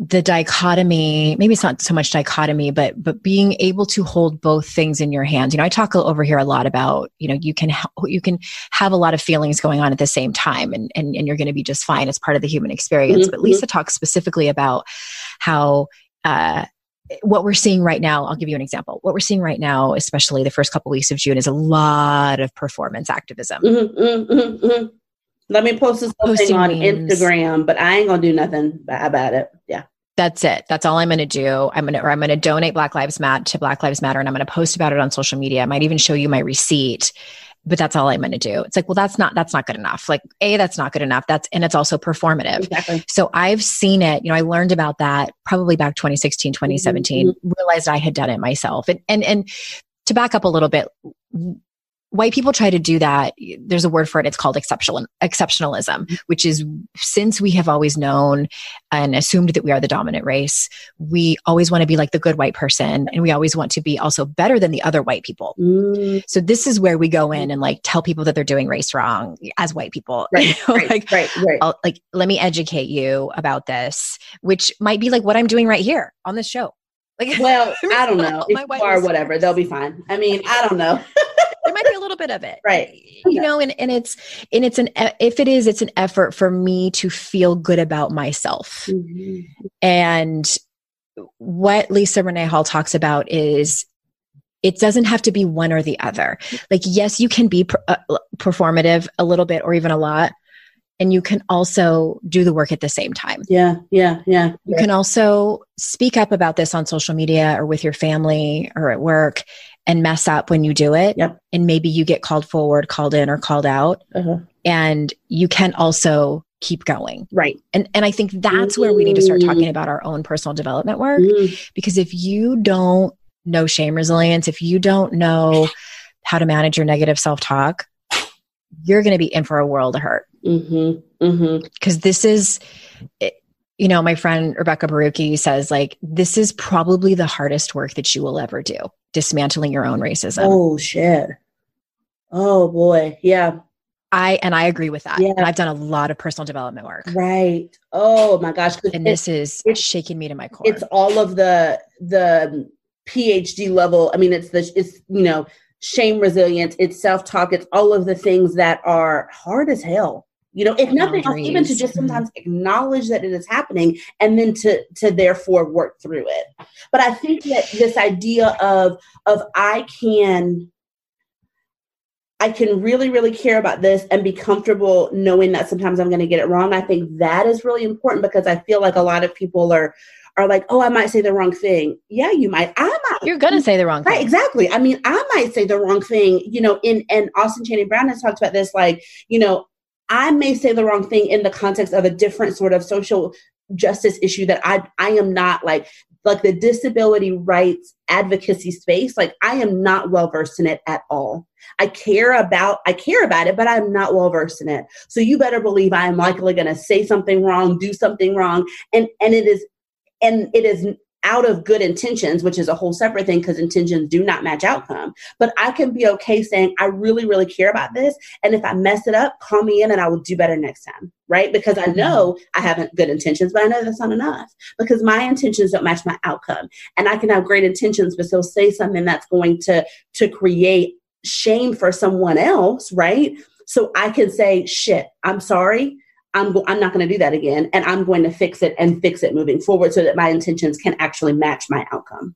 the dichotomy maybe it's not so much dichotomy but but being able to hold both things in your hands you know i talk over here a lot about you know you can ha- you can have a lot of feelings going on at the same time and and, and you're going to be just fine it's part of the human experience but Mhm. lisa talks specifically about how uh what we're seeing right now, I'll give you an example. What we're seeing right now, especially the first couple weeks of June, is a lot of performance activism. Mhm, mhm, mhm, mhm. Let me post this Posting on memes. Instagram, but I ain't gonna do nothing about it. Yeah. That's it. That's all I'm going to do. I'm going to, or I'm going to donate Black Lives Matter to Black Lives Matter, and I'm going to post about it on social media. I might even show you my receipt, but that's all I'm going to do. It's like, well, that's not that's not good enough. Like, a, that's not good enough. That's and it's also performative. Exactly. So I've seen it. You know, I learned about that probably back 2016, 2017. Mm-hmm. Realized I had done it myself, and and and to back up a little bit. White people try to do that. There's a word for it. It's called exceptional exceptionalism, which is since we have always known and assumed that we are the dominant race, we always want to be like the good white person, and we always want to be also better than the other white people. Mm, So this is where we go in and like tell people that they're doing race wrong as white people. <laughs> right, You know, right, like right, right. Like let me educate you about this which might be like what i'm doing right here on this show like Well, <laughs> I don't <laughs> know. If you are whatever, they'll be fine. I mean, I don't know. There might be a little bit of it Right. you know and, and it's and it's an if it is it's an effort for me to feel good about myself Mhm. and what lisa renee hall talks about is it doesn't have to be one or the other like yes you can be per, uh, performative a little bit or even a lot and you can also do the work at the same time. Yeah, yeah, yeah. You can also speak up about this on social media or with your family or at work and mess up when you do it. Yep. And maybe you get called forward, called in, or called out. Uh-huh. And you can also keep going. Right. And and I think that's where we need to start talking about our own personal development work Mhm. because if you don't know shame resilience, if you don't know how to manage your negative self-talk, you're going to be in for a world of hurt Mhm. Mhm. because this is it- you know my friend rebecca borucki says like this is probably the hardest work that you will ever do dismantling your own racism Oh shit. Oh boy. Yeah. i and i agree with that Yeah. and i've done a lot of personal development work Right. Oh my gosh. and it- this is it's- shaking me to my core it's all of the the PhD level. I mean, it's the it's you know shame resilience, it's self talk, it's all of the things that are hard as hell. You know, if nothing else, even to just Mhm. sometimes acknowledge that it is happening and then to to therefore work through it. But I think that this idea of of I can I can really, really care about this and be comfortable knowing that sometimes I'm going to get it wrong. I think that is really important because I feel like a lot of people are are like, oh, I might say the wrong thing. Yeah, you might. I might. you're going to say the wrong Right, thing exactly. I mean, I might say the wrong thing, you know, in and Austin Channing Brown has talked about this, like, you know, I may say the wrong thing in the context of a different sort of social justice issue that I I am not like like the disability rights advocacy space, like I am not well versed in it at all. I care about I care about it, but I'm not well versed in it. So you better believe I am likely going to say something wrong, do something wrong, and and it is and it is out of good intentions, which is a whole separate thing because intentions do not match outcome. But I can be okay saying, I really, really care about this. And if I mess it up, call me in and I will do better next time. Right. Because I mm-hmm. know I haven't good intentions, but I know that's not enough because my intentions don't match my outcome. And I can have great intentions, but still say something that's going to, to create shame for someone else. Right. So I can say, shit, I'm sorry. I'm, go- I'm not going to do that again. And I'm going to fix it and fix it moving forward so that my intentions can actually match my outcome.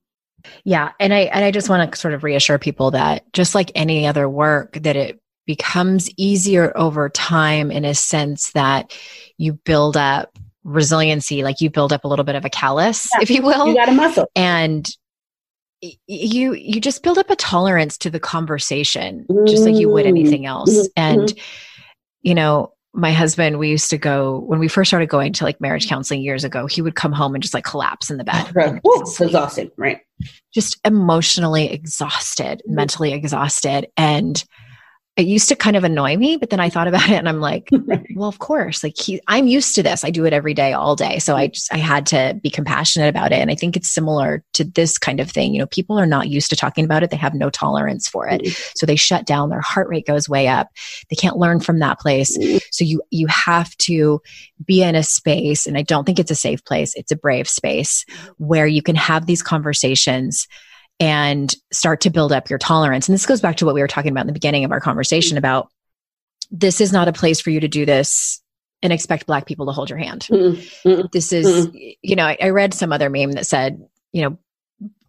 Yeah, and I and I just want to sort of reassure people that just like any other work that it becomes easier over time in a sense that you build up resiliency like you build up a little bit of a callus Yeah. if you will You got a muscle. and you you just build up a tolerance to the conversation just like you would Mm. anything else Mhm. and you know my husband we used to go when we first started going to like marriage counseling years ago he would come home and just like collapse in the bed and Woo, just right? just emotionally exhausted, Mhm. mentally exhausted. And it used to kind of annoy me, but then I thought about it and I'm like, <laughs> Right. well, of course, like he, I'm used to this. I do it every day, all day. So I just, I had to be compassionate about it. And I think it's similar to this kind of thing. You know, people are not used to talking about it. They have no tolerance for it. Mm-hmm. So they shut down, their heart rate goes way up. They can't learn from that place. Mm-hmm. So you, you have to be in a space, and I don't think it's a safe place. It's a brave space where you can have these conversations and start to build up your tolerance. And this goes back to what we were talking about in the beginning of our conversation about this is not a place for you to do this and expect black people to hold your hand. Mm, mm, This is, you know, I, I read some other meme that said, you know,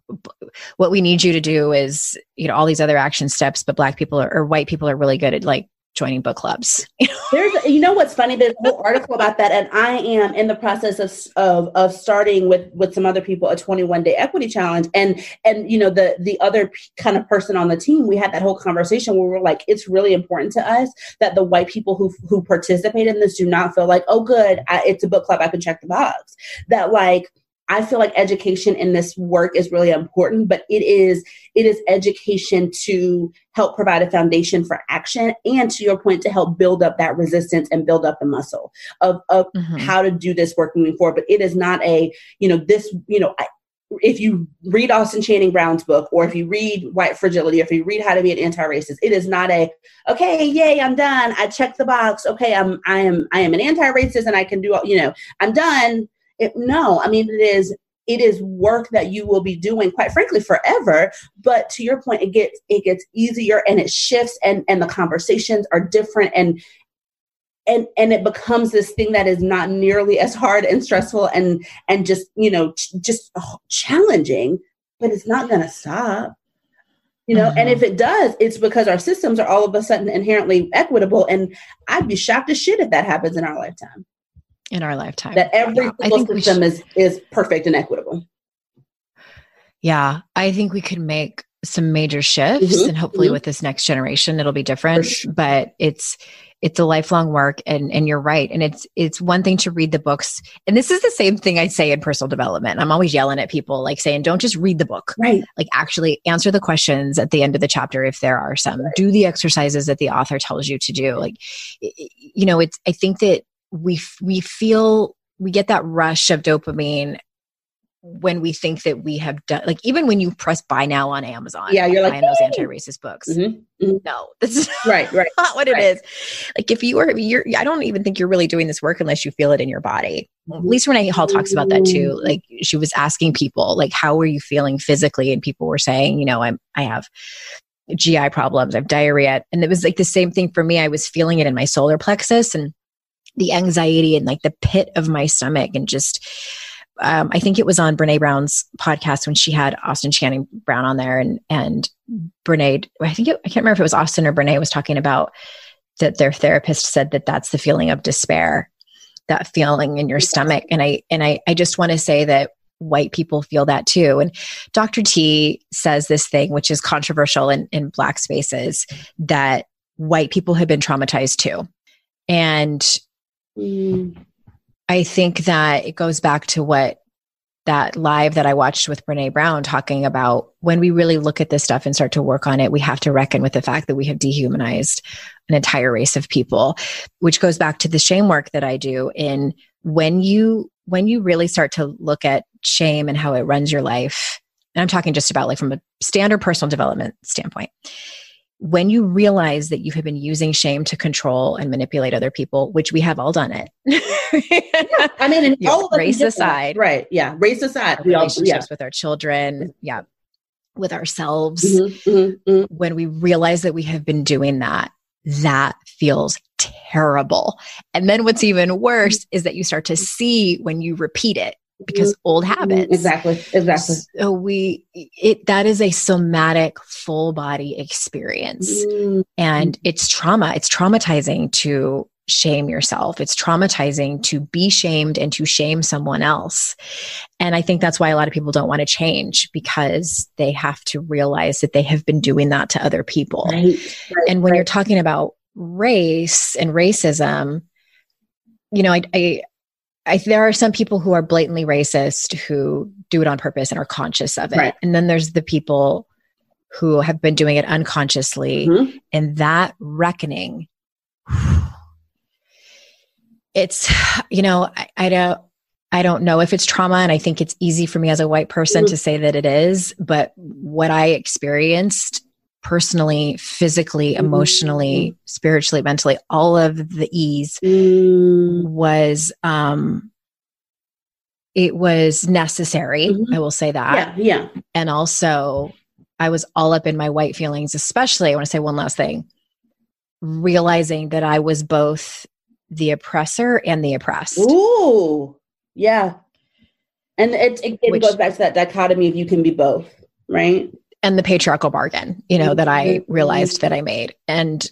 b- what we need you to do is, you know, all these other action steps, but black people are, or white people are really good at like joining book clubs. There's, you know, what's funny? There's a whole article about that, and I am in the process of of, of starting with with some other people a 21 day equity challenge, and and you know the the other p- kind of person on the team, we had that whole conversation where we're like, it's really important to us that the white people who who participate in this do not feel like, oh, good, I, it's a book club, I can check the box. That like. I feel like education in this work is really important, but it is it is education to help provide a foundation for action and to your point to help build up that resistance and build up the muscle of, of Mhm. how to do this work moving forward. But it is not a you know this you know I, if you read austin channing brown's book or if you read white fragility or if you read how to be an anti-racist it is not a okay yay i'm done. I checked the box. Okay i'm i am i am an anti-racist and i can do all you know i'm done it, no i mean it is it is work that you will be doing quite frankly forever but to your point it gets it gets easier and it shifts and and the conversations are different and and and it becomes this thing that is not nearly as hard and stressful and and just you know ch- just challenging but it's not going to stop You know, mm-hmm. and if it does, it's because our systems are all of a sudden inherently equitable. And I'd be shocked as shit if that happens in our lifetime. In our lifetime. That every yeah, system is is perfect and equitable. Yeah. I think we could make some major shifts mm-hmm. and hopefully mm-hmm. with this next generation it'll be different. Sure. But it's it's a lifelong work and and you're right and it's it's one thing to read the books and this is the same thing i say in personal development i'm always yelling at people like saying don't just read the book right like actually answer the questions at the end of the chapter if there are some right. do the exercises that the author tells you to do like you know it's i think that we we feel we get that rush of dopamine when we think that we have done like even when you press buy now on Amazon. Yeah, you're like buying those anti-racist books. Mm-hmm, mm-hmm. No, this is <laughs> right, right. not what right. it is. Like if you are you're I don't even think you're really doing this work unless you feel it in your body. at least Lisa Renee Hall talks about that too. Mm-hmm. Like she was asking people like how are you feeling physically and people were saying, you know, I'm I have GI problems, I have diarrhea. And it was like the same thing for me. I was feeling it in my solar plexus and the anxiety and like the pit of my stomach and just um, I think it was on Brene Brown's podcast when she had Austin Channing Brown on there, and and Brene, I think it, I can't remember if it was Austin or Brene was talking about that their therapist said that that's the feeling of despair, that feeling in your stomach, and I and I I just want to say that white people feel that too. And Dr. T says this thing, which is controversial in, in black spaces, that white people have been traumatized too. And mm. I think that it goes back to what that live that I watched with Brene Brown talking about when we really look at this stuff and start to work on it, we have to reckon with the fact that we have dehumanized an entire race of people, which goes back to the shame work that I do in when you when you really start to look at shame and how it runs your life. And I'm talking just about like from a standard personal development standpoint when you realize that you have been using shame to control and manipulate other people, which we have all done it. yeah, I mean, <laughs> all race aside, right? Yeah, race aside, we relationships all, yeah. with our children, yeah, with ourselves. Mm-hmm, mm-hmm, mm-hmm. When we realize that we have been doing that, that feels terrible. And then what's even worse is that you start to see when you repeat it because mm-hmm. old habits. Exactly. Exactly. So we it that is a somatic full body experience. Mm-hmm. And it's trauma. It's traumatizing to shame yourself. It's traumatizing to be shamed and to shame someone else. And I think that's why a lot of people don't want to change because they have to realize that they have been doing that to other people. Right, right, and when right. you're talking about race and racism, you know, I, I I, there are some people who are blatantly racist who do it on purpose and are conscious of it. Right. And then there's the people who have been doing it unconsciously. Mm-hmm. And that reckoning, <sighs> it's, you know, I, I, don't. I don't know if it's trauma, and I think it's easy for me as a white person mm-hmm. to say that it is. But what I experienced personally, physically, mm-hmm. emotionally, mm-hmm. spiritually, mentally, all of the ease mm. was um it was necessary. Mm-hmm. I will say that. Yeah, yeah. And also I was all up in my white feelings, especially I want to say one last thing. Realizing that I was both the oppressor and the oppressed. Ooh. Yeah. And it, it, it Which, goes back to that dichotomy of you can be both, right? And the patriarchal bargain, you know, that I mm-hmm. realized that I made. And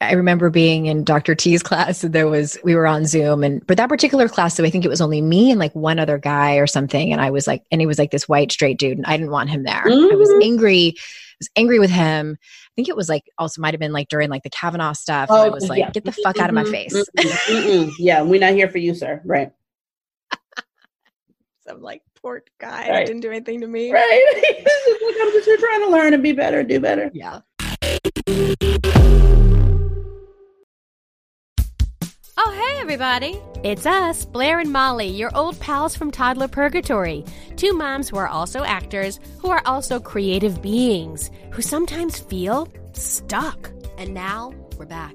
I remember being in Dr. T's <laughs> class and there was we were on Zoom and for that particular class, so I think it was only me and like one other guy or something. And I was like, and he was like this white straight dude, and I didn't want him there. Mm-hmm. I was mm-hmm. angry, I was angry with him. I think it was like also might have been like during like the Kavanaugh stuff. Oh, I was like, yeah. get the fuck out of my mm-hmm. face. Mm-hmm. yeah, we're not here for you, sir. Right. <laughs> so I'm like, poor guy right. didn't do anything to me. Right. <laughs> I'm just here trying to learn and be better, do better. Yeah. Oh, hey, everybody. It's us, Blair and Molly, your old pals from Toddler Purgatory. Two moms who are also actors, who are also creative beings, who sometimes feel stuck. And now we're back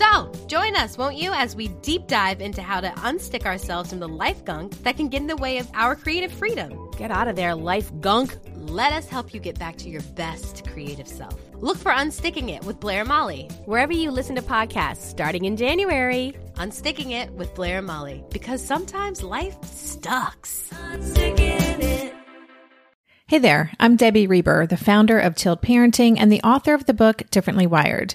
So, join us, won't you, as we deep dive into how to unstick ourselves from the life gunk that can get in the way of our creative freedom. Get out of there, life gunk. Let us help you get back to your best creative self. Look for Unsticking It with Blair and Molly. Wherever you listen to podcasts, starting in January. Unsticking It with Blair and Molly, because sometimes life sucks. Hey there, I'm Debbie Reber, the founder of Tilt Parenting and the author of the book Differently Wired.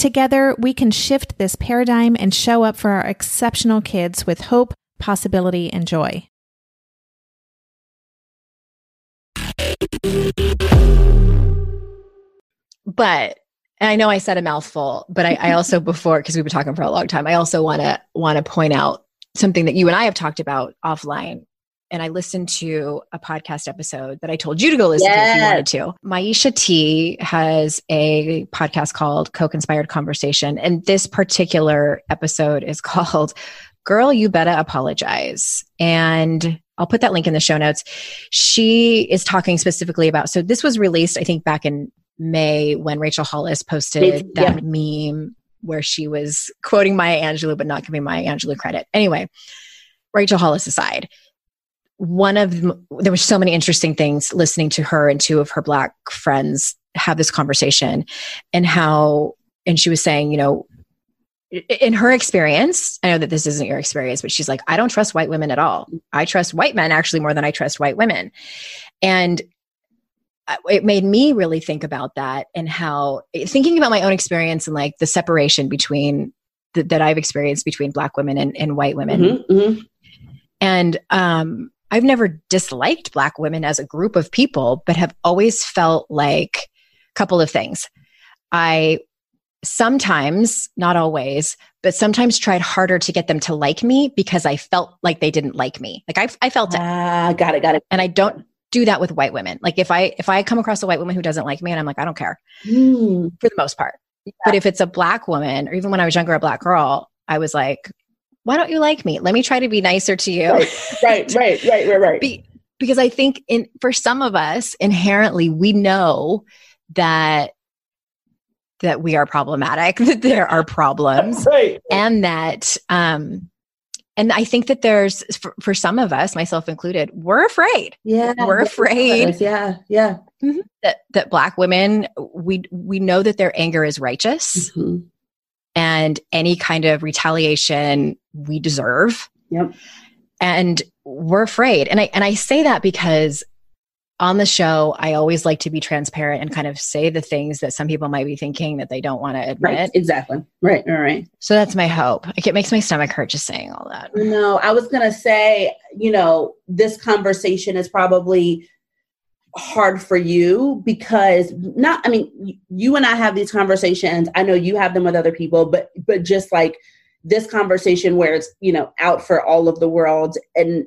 Together, we can shift this paradigm and show up for our exceptional kids with hope, possibility, and joy. But and I know I said a mouthful, but I, I also <laughs> before because we've been talking for a long time, I also want to want to point out something that you and I have talked about offline and I listened to a podcast episode that I told you to go listen yes. to if you wanted to. Maisha T has a podcast called Coke Inspired Conversation. And this particular episode is <laughs> called Girl, You Better Apologize. And I'll put that link in the show notes. She is talking specifically about, so this was released, I think, back in May when Rachel Hollis posted that yeah. meme where she was quoting Maya Angelou, but not giving Maya Angelou credit. Anyway, Rachel Hollis aside, one of there were so many interesting things listening to her and two of her black friends have this conversation and how and she was saying you know in her experience i know that this isn't your experience but she's like i don't trust white women at all. I trust white men actually more than i trust white women. And uh, it made me really think about that and how thinking about my own experience and like the separation between the, that i've experienced between black women and, and white women. Mm-hmm, mm-hmm. and um I've never disliked Black women as a group of people, but have always felt like a couple of things. I sometimes, not always, but sometimes tried harder to get them to like me because I felt like they didn't like me. Like I, I felt it. Ah, got it, got it. And I don't do that with white women. Like if I if I come across a white woman who doesn't like me, and I'm like, I don't care mm. for the most part. Yeah. But if it's a black woman, or even when I was younger, a black girl, I was like, why don't you like me? Let me try to be nicer to you. Right, right, <laughs> right, right, right. right. Be, because I think in for some of us inherently we know that that we are problematic, <laughs> that there are problems, right. and that um and I think that there's for, for, some of us, myself included, we're afraid. Yeah, we're afraid. Yeah, yeah. Mm-hmm. That that black women, we we know that their anger is righteous, mm-hmm and any kind of retaliation we deserve. Yep. And we're afraid. And I and I say that because on the show, I always like to be transparent and kind of say the things that some people might be thinking that they don't want to admit. Right, exactly. Right, all right. So that's my hope. Like it makes my stomach hurt just saying all that. No, I was going to say, you know, this conversation is probably hard for you because not i mean you and i have these conversations i know you have them with other people but but just like this conversation where it's you know out for all of the world and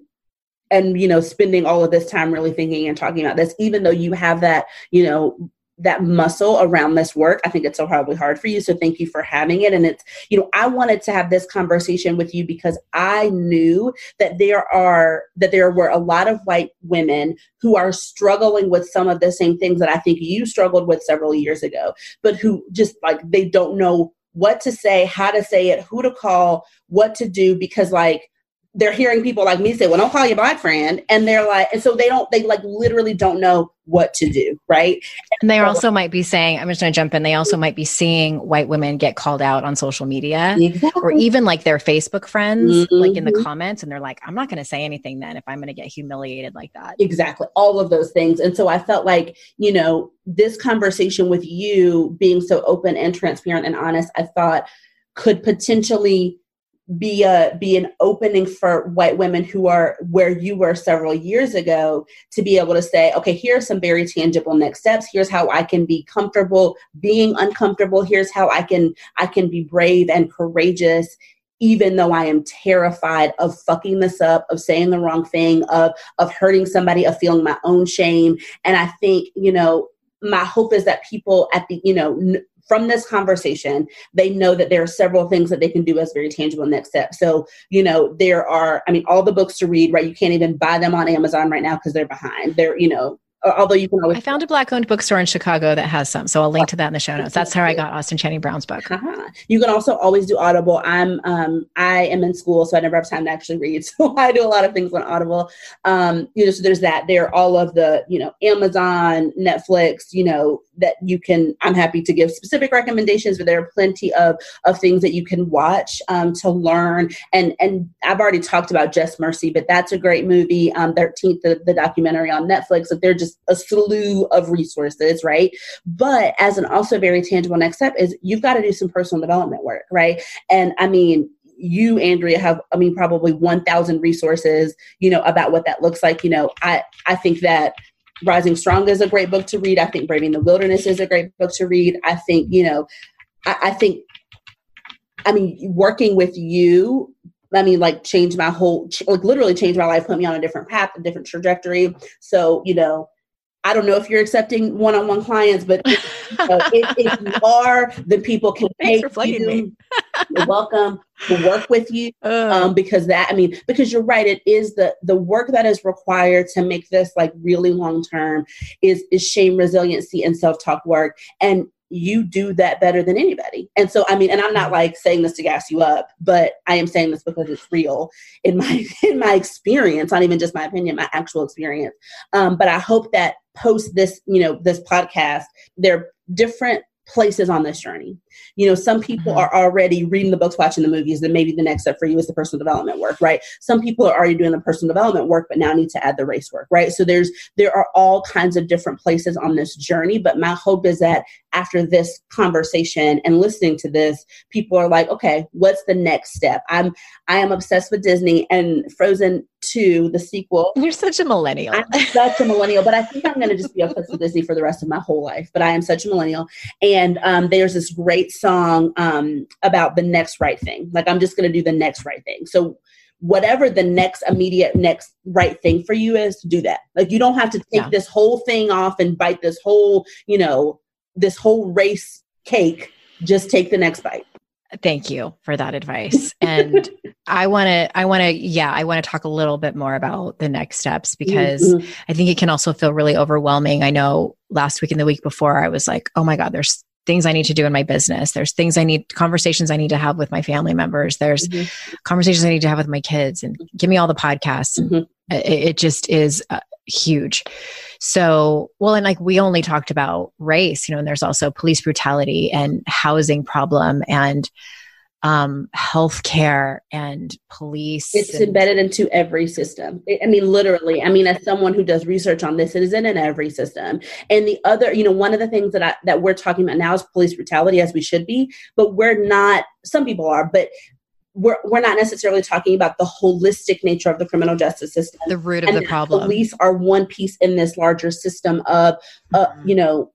and you know spending all of this time really thinking and talking about this even though you have that you know that muscle around this work. I think it's so horribly hard for you. So thank you for having it. And it's, you know, I wanted to have this conversation with you because I knew that there are, that there were a lot of white women who are struggling with some of the same things that I think you struggled with several years ago, but who just like, they don't know what to say, how to say it, who to call, what to do, because like, they're hearing people like me say, "Well, don't call your black friend," and they're like, and so they don't, they like literally don't know what to do, right? And they also might be saying, I'm just going to jump in. They also might be seeing white women get called out on social media, exactly. or even like their Facebook friends, mm-hmm. like in the mm-hmm. comments, and they're like, I'm not going to say anything then if I'm going to get humiliated like that. Exactly, all of those things, and so I felt like you know this conversation with you being so open and transparent and honest, I thought could potentially be a be an opening for white women who are where you were several years ago to be able to say okay here are some very tangible next steps. Here's how i can be comfortable being uncomfortable. Here's how i can i can be brave and courageous even though i am terrified of fucking this up of saying the wrong thing of of hurting somebody of feeling my own shame. And i think you know my hope is that people at the you know n- from this conversation, they know that there are several things that they can do as very tangible next steps. So, you know, there are, I mean, all the books to read, right? You can't even buy them on Amazon right now because they're behind. They're, you know, although you can always. I found a black owned bookstore in Chicago that has some, so I'll link to that in the show notes. That's how I got Austin Channing Brown's book. Uh-huh. You can also always do Audible. I'm um I am in school, so I never have time to actually read. <laughs> So I do a lot of things on Audible. Um, you know, so there's that. There are all of the you know Amazon, Netflix. You know that you can. I'm happy to give specific recommendations, but there are plenty of of things that you can watch um, to learn. And and I've already talked about Just Mercy, but that's a great movie. Um, 13th, the, the documentary on Netflix. Like they're just a slew of resources, right? But as an also very tangible next step is you've got to do some personal development work, right? And I mean, you andrea have i mean probably 1000 resources you know about what that looks like you know i i think that rising strong is a great book to read i think braving the wilderness is a great book to read i think you know i, I think i mean working with you I mean, like change my whole, like literally change my life, put me on a different path, a different trajectory. So, you know, I don't know if you're accepting one-on-one clients, but <laughs> if, uh, if, if, you are, then people can pay you. <laughs> you're welcome to work with you <laughs> um, because that I mean because you're right. It is the the work that is required to make this like really long term is is shame resiliency and self talk work and you do that better than anybody. And so, I mean, and I'm not like saying this to gas you up, but I am saying this because it's real in my <laughs> in my experience, not even just my opinion, my actual experience. Um, but I hope that post this, you know, this podcast, there are different places on this journey. You know, some people mm-hmm. are already reading the books, watching the movies, then maybe the next step for you is the personal development work, right? Some people are already doing the personal development work, but now need to add the race work, right? So there's there are all kinds of different places on this journey. But my hope is that after this conversation and listening to this, people are like, okay, what's the next step? I'm I am obsessed with Disney and Frozen 2, the sequel. You're such a millennial. I'm such a millennial, but I think I'm gonna just be obsessed with Disney for the rest of my whole life. But I am such a millennial. And um, there's this great song um, about the next right thing. Like I'm just gonna do the next right thing. So whatever the next immediate next right thing for you is do that like you don't have to take yeah. this whole thing off and bite this whole you know this whole race cake just take the next bite thank you for that advice and <laughs> i want to i want to yeah i want to talk a little bit more about the next steps because mm-hmm. i think it can also feel really overwhelming i know last week and the week before i was like oh my god there's things i need to do in my business there's things i need conversations i need to have with my family members there's mm-hmm. conversations i need to have with my kids and give me all the podcasts mm-hmm. it, it, just is uh, huge so, well, and like we only talked about race, you know, and there's also police brutality and housing problem and um, healthcare and police. It's and- embedded into every system. I mean, literally. I mean, as someone who does research on this, it is in, in every system. And the other, you know, one of the things that I, that we're talking about now is police brutality, as we should be, but we're not. Some people are, but we're, we're not necessarily talking about the holistic nature of the criminal justice system. The root of and the problem. Police are one piece in this larger system of, uh, mm-hmm. you know,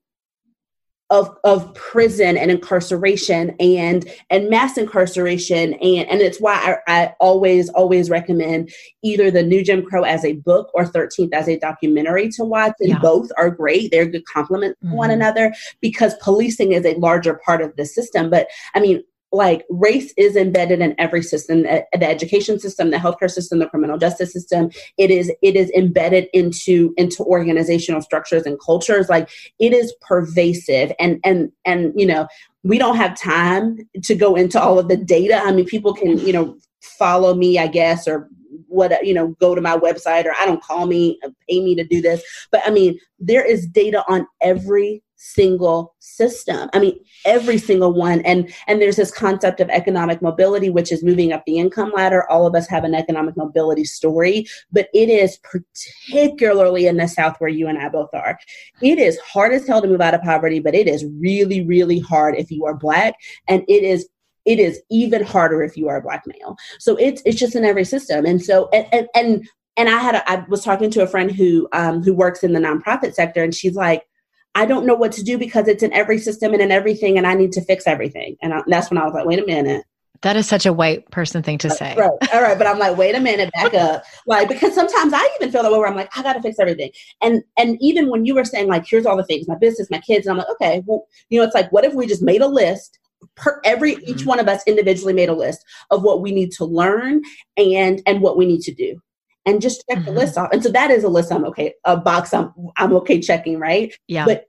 of of prison and incarceration and and mass incarceration and and it's why I, I, always always recommend either the new Jim Crow as a book or 13th as a documentary to watch and yeah. both are great they're good complement mm-hmm. one another because policing is a larger part of the system but I mean like race is embedded in every system the education system the healthcare system the criminal justice system. It is it is embedded into into organizational structures and cultures. Like it is pervasive. And and and you know we don't have time to go into all of the data. I mean people can you know follow me i guess or what you know go to my website or i don't call me uh, pay me to do this. But i mean there is data on every single system. I mean every single one. And and there's this concept of economic mobility which is moving up the income ladder. All of us have an economic mobility story but it is particularly in the south where you and i both are. It is hard as hell to move out of poverty but it is really really hard if you are black and it is it is even harder if you are a black male. So it's it's just in every system. And so and and and, and i had a, i was talking to a friend who um who works in the nonprofit sector and she's like I don't know what to do because it's in every system and in everything, and I need to fix everything. And I, that's when I was like, wait a minute. That is such a white person thing to say. Right. All right. But I'm like, wait a minute, back up. Like, because sometimes I even feel that way where I'm like, I gotta fix everything. And and even when you were saying, like, here's all the things, my business, my kids, and I'm like, okay, well, you know, it's like, what if we just made a list? Per every each mm-hmm. one of us individually made a list of what we need to learn and and what we need to do and just check mm-hmm. the list off. And so that is a list I'm okay, a box I'm I'm okay checking, right? Yeah. But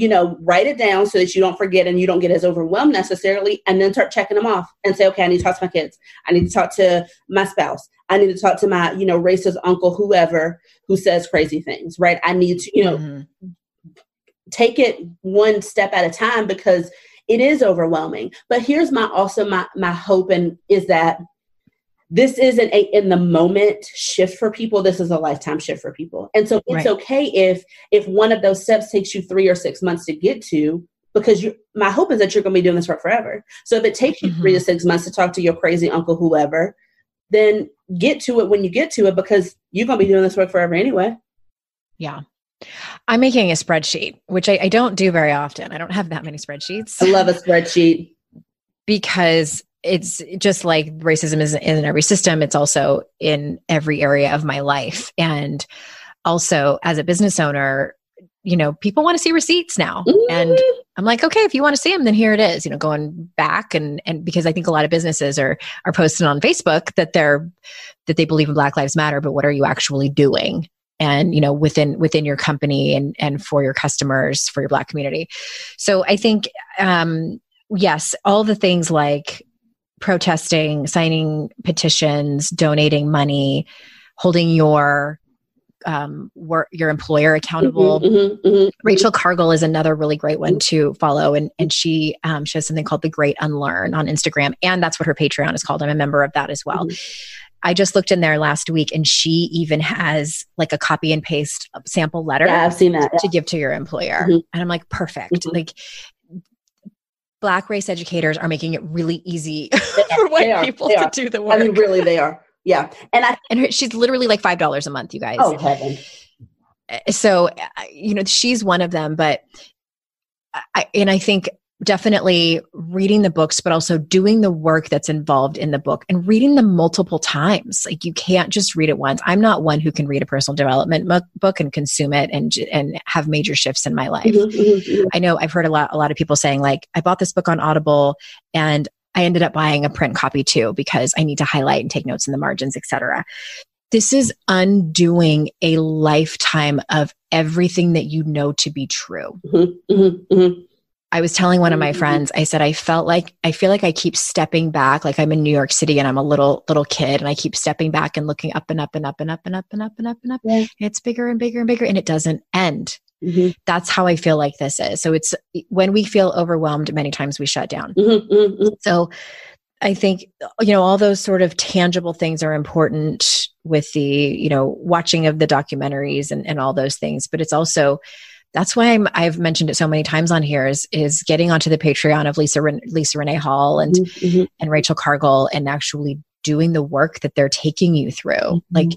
you know, write it down so that you don't forget and you don't get as overwhelmed necessarily, and then start checking them off and say, okay, I need to talk to my kids. I need to talk to my spouse. I need to talk to my, you know, racist uncle, whoever who says crazy things, right? I need to, you know, mm-hmm. take it one step at a time because it is overwhelming. But here's my also my my hope and is that this isn't a in the moment shift for people this is a lifetime shift for people. And so it's right. okay if if one of those steps takes you three or six months to get to because you my hope is that you're going to be doing this work forever. So if it takes you mm-hmm. three to six months to talk to your crazy uncle whoever then get to it when you get to it because you're going to be doing this work forever anyway. Yeah. I'm making a spreadsheet which I, I don't do very often. I don't have that many spreadsheets. I love a spreadsheet. <laughs> Because it's just like racism is in every system it's also in every area of my life. And also as a business owner you know people want to see receipts now. Mm-hmm. and i'm like okay if you want to see them then here it is you know going back and and because i think a lot of businesses are are posting on facebook that they're that they believe in black lives matter but what are you actually doing? And you know within within your company and and for your customers for your black community. So i think um yes all the things like protesting, signing petitions, donating money, holding your um, work, your employer accountable. Mm-hmm, mm-hmm, mm-hmm. Rachel Cargle is another really great one to follow, and and she um, she has something called the Great Unlearn on Instagram, and that's what her Patreon is called. I'm a member of that as well. Mm-hmm. I just looked in there last week, and she even has like a copy and paste sample letter. Yeah, I've seen that yeah. to give to your employer, mm-hmm. and I'm like, perfect. Mm-hmm. Like black race educators are making it really easy <laughs> for white people to are. do the work. I mean, really, they are. Yeah, and I and her, she's literally like five dollars a month, you guys. Oh heaven! Eh, so, uh, you know, she's one of them, but I and I think definitely reading the books, but also doing the work that's involved in the book and reading them multiple times. Like you can't just read it once. I'm not one who can read a personal development book and consume it and and have major shifts in my life. Mm-hmm, mm-hmm, mm-hmm. I know I've heard a lot a lot of people saying like I bought this book on Audible and I ended up buying a print copy too because I need to highlight and take notes in the margins, etc. This is undoing a lifetime of everything that you know to be true. Mm-hmm. I was telling one of my mm-hmm. friends, I said, I felt like, I feel like I keep stepping back. Like I'm in New York City and I'm a little, little kid and I keep stepping back and looking up and up and up and up and up and up and up and up. Yeah. it's bigger and bigger and bigger and it doesn't end. Mm-hmm. That's how I feel like this is. So it's when we feel overwhelmed, many times we shut down. Mm-hmm, mm-hmm. So I think, you know, all those sort of tangible things are important with the, you know, watching of the documentaries and, and all those things. But it's also, that's why i have mentioned it so many times on here is, is getting onto the Patreon of Leesa, Leesa Renee Hall and, mm-hmm, mm-hmm. and Rachel Cargle and actually doing the work that they're taking you through. Mm-hmm. Like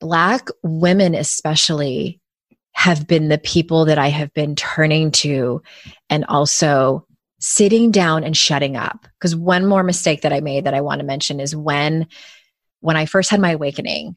Black women, especially, have been the people that I have been turning to and also sitting down and shutting up. Because one more mistake that I made that I want to mention is when when I first had my awakening,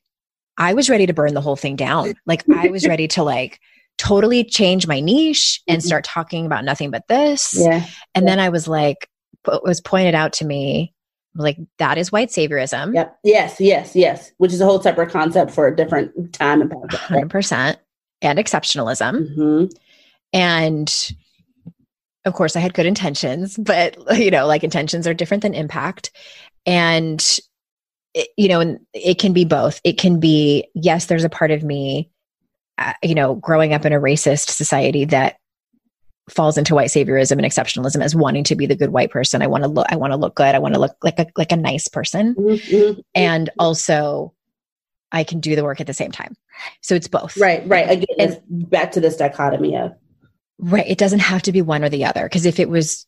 I was ready to burn the whole thing down. Like I was <laughs> ready to like totally change my niche and mm-hmm. start talking about nothing but this. Yeah. And yeah. then I was like, it was pointed out to me, like that is white saviorism. Yep. Yes. Yes. Yes. Which is a whole separate concept for a different time and Hundred percent. And exceptionalism. Mm-hmm. And of course, I had good intentions, <laughs> but you know, like intentions are different than impact. And it, you know, and it can be both. It can be, yes, there's a part of me, uh, you know, growing up in a racist society that falls into white saviorism and exceptionalism as wanting to be the good white person. I want to look, I want to look good. I want to look like a, like a nice person. Mm-hmm. And also I can do the work at the same time. So it's both. Right, right. Again, and, back to this dichotomy of Right. It doesn't have to be one or the other. Because if it was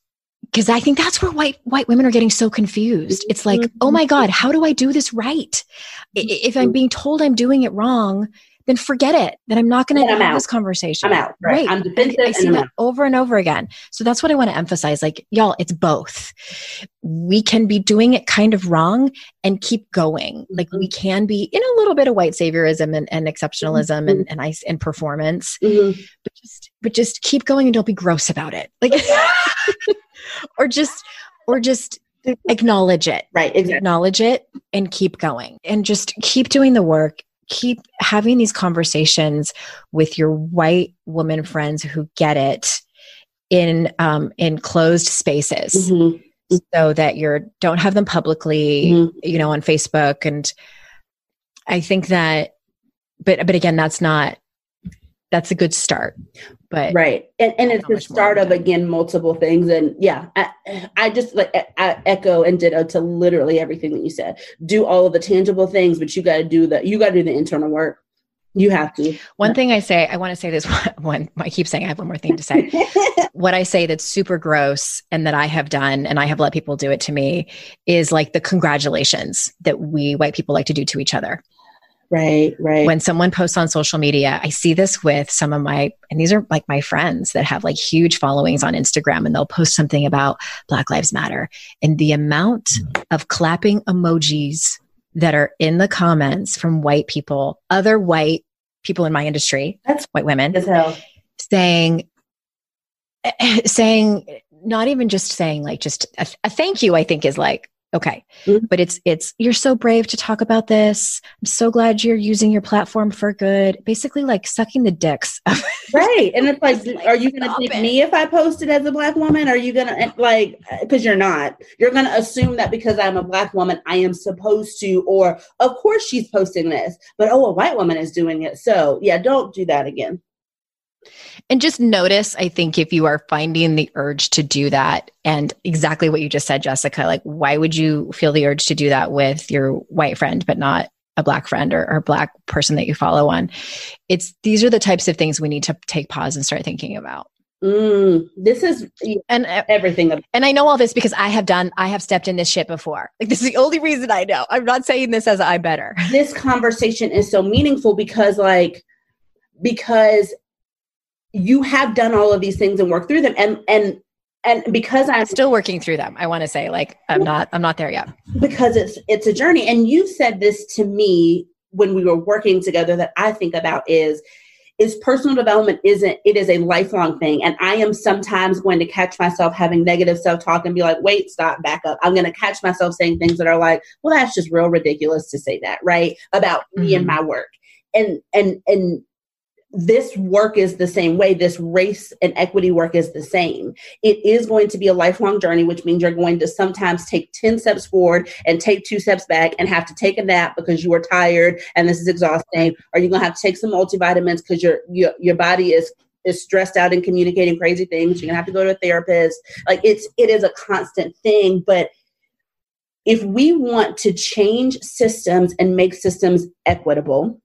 because I think that's where white white women are getting so confused. It's like, mm-hmm. oh my God, how do I do this right? If I'm being told I'm doing it wrong, then forget it. Then I'm not going to have out. this conversation. I'm out. Right. right. I'm defensive. I, I see that out. over and over again. So that's what I want to emphasize. Like, y'all, it's both. We can be doing it kind of wrong and keep going. Like mm-hmm. we can be in a little bit of white saviorism and, and exceptionalism mm-hmm. and, and ice and performance, mm-hmm. but just but just keep going and don't be gross about it. Like <laughs> <laughs> or just or just acknowledge it. Right. Exactly. Acknowledge it and keep going and just keep doing the work keep having these conversations with your white woman friends who get it in um, in closed spaces mm-hmm. so that you're don't have them publicly mm-hmm. you know on facebook and i think that but but again that's not that's a good start but right. And, and it's the start of again multiple things. And yeah I, I just like I echo and ditto to literally everything that you said. Do all of the tangible things but you got to do the you got to do the internal work. You have to. One thing i say i want to say this <laughs> one i keep saying i have one more thing to say. <laughs> What i say that's super gross and that i have done and i have let people do it to me is like the congratulations that we white people like to do to each other Right, right. When someone posts on social media, I see this with some of my, and these are like my friends that have like huge followings on Instagram, and they'll post something about Black Lives Matter. And the amount mm-hmm. of clapping emojis that are in the comments from white people, other white people in my industry, that's white women, saying, eh, eh, saying, not even just saying like just a, a thank you, I think is like, Okay. Mm-hmm. But it's it's you're so brave to talk about this. I'm so glad you're using your platform for good. Basically like sucking the dicks. <laughs> right. And it's like, like are you going to take it. me if I posted as a black woman? Are you going to like cuz you're not. You're going to assume that because I'm a black woman I am supposed to or of course she's posting this. But oh, a white woman is doing it. So, yeah, don't do that again. And just notice, I think, if you are finding the urge to do that, and exactly what you just said, Jessica, like, why would you feel the urge to do that with your white friend, but not a black friend or, or black person that you follow on? It's these are the types of things we need to take pause and start thinking about. Mm, this is and uh, everything. And I know all this because I have done, I have stepped in this shit before. Like this is the only reason I know. I'm not saying this as I better. This conversation is so meaningful because, like, because you have done all of these things and worked through them and and and because I'm still working through them, I want to say like I'm not I'm not there yet. Because it's it's a journey and you said this to me when we were working together that I think about is is personal development isn't it is a lifelong thing and I am sometimes going to catch myself having negative self-talk and be like wait stop back up I'm going to catch myself saying things that are like well that's just real ridiculous to say that right about mm-hmm. me and mm-hmm. my work and and and this work is the same way. This race and equity work is the same. It is going to be a lifelong journey, which means you're going to sometimes take 10 steps forward and take two steps back and have to take a nap because you are tired and this is exhausting. Or you're going to have to take some multivitamins because your, your, your body is is stressed out and communicating crazy things. You're gonna have to go to a therapist. Like it's it is a constant thing. But if we want to change systems and make systems equitable,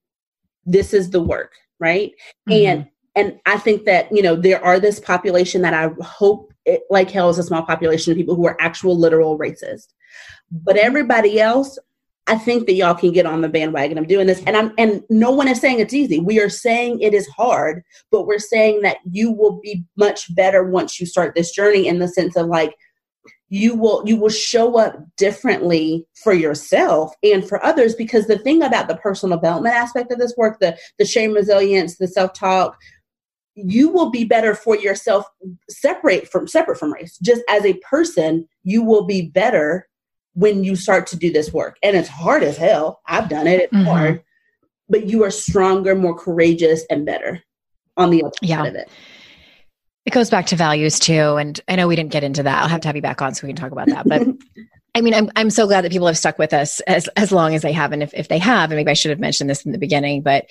this is the work right? Mm-hmm. and and i think that you know there are this population that i hope it, like hell is a small population of people who are actual literal racist. But everybody else i think that y'all can get on the bandwagon of doing this. And i'm and no one is saying it's easy. We are saying it is hard but we're saying that you will be much better once you start this journey in the sense of like you will you will show up differently for yourself and for others because the thing about the personal development aspect of this work the the shame resilience the self-talk you will be better for yourself separate from separate from race. Just as a person you will be better when you start to do this work. And it's hard as hell. I've done it. It's mm-hmm. hard. But you are stronger more courageous and better on the other yeah. side of it it goes back to values too. And I know we didn't get into that. I'll have to have you back on so we can talk about that. But <laughs> I mean, I'm I'm so glad that people have stuck with us as as long as they have, and if if they have, and maybe I should have mentioned this in the beginning, but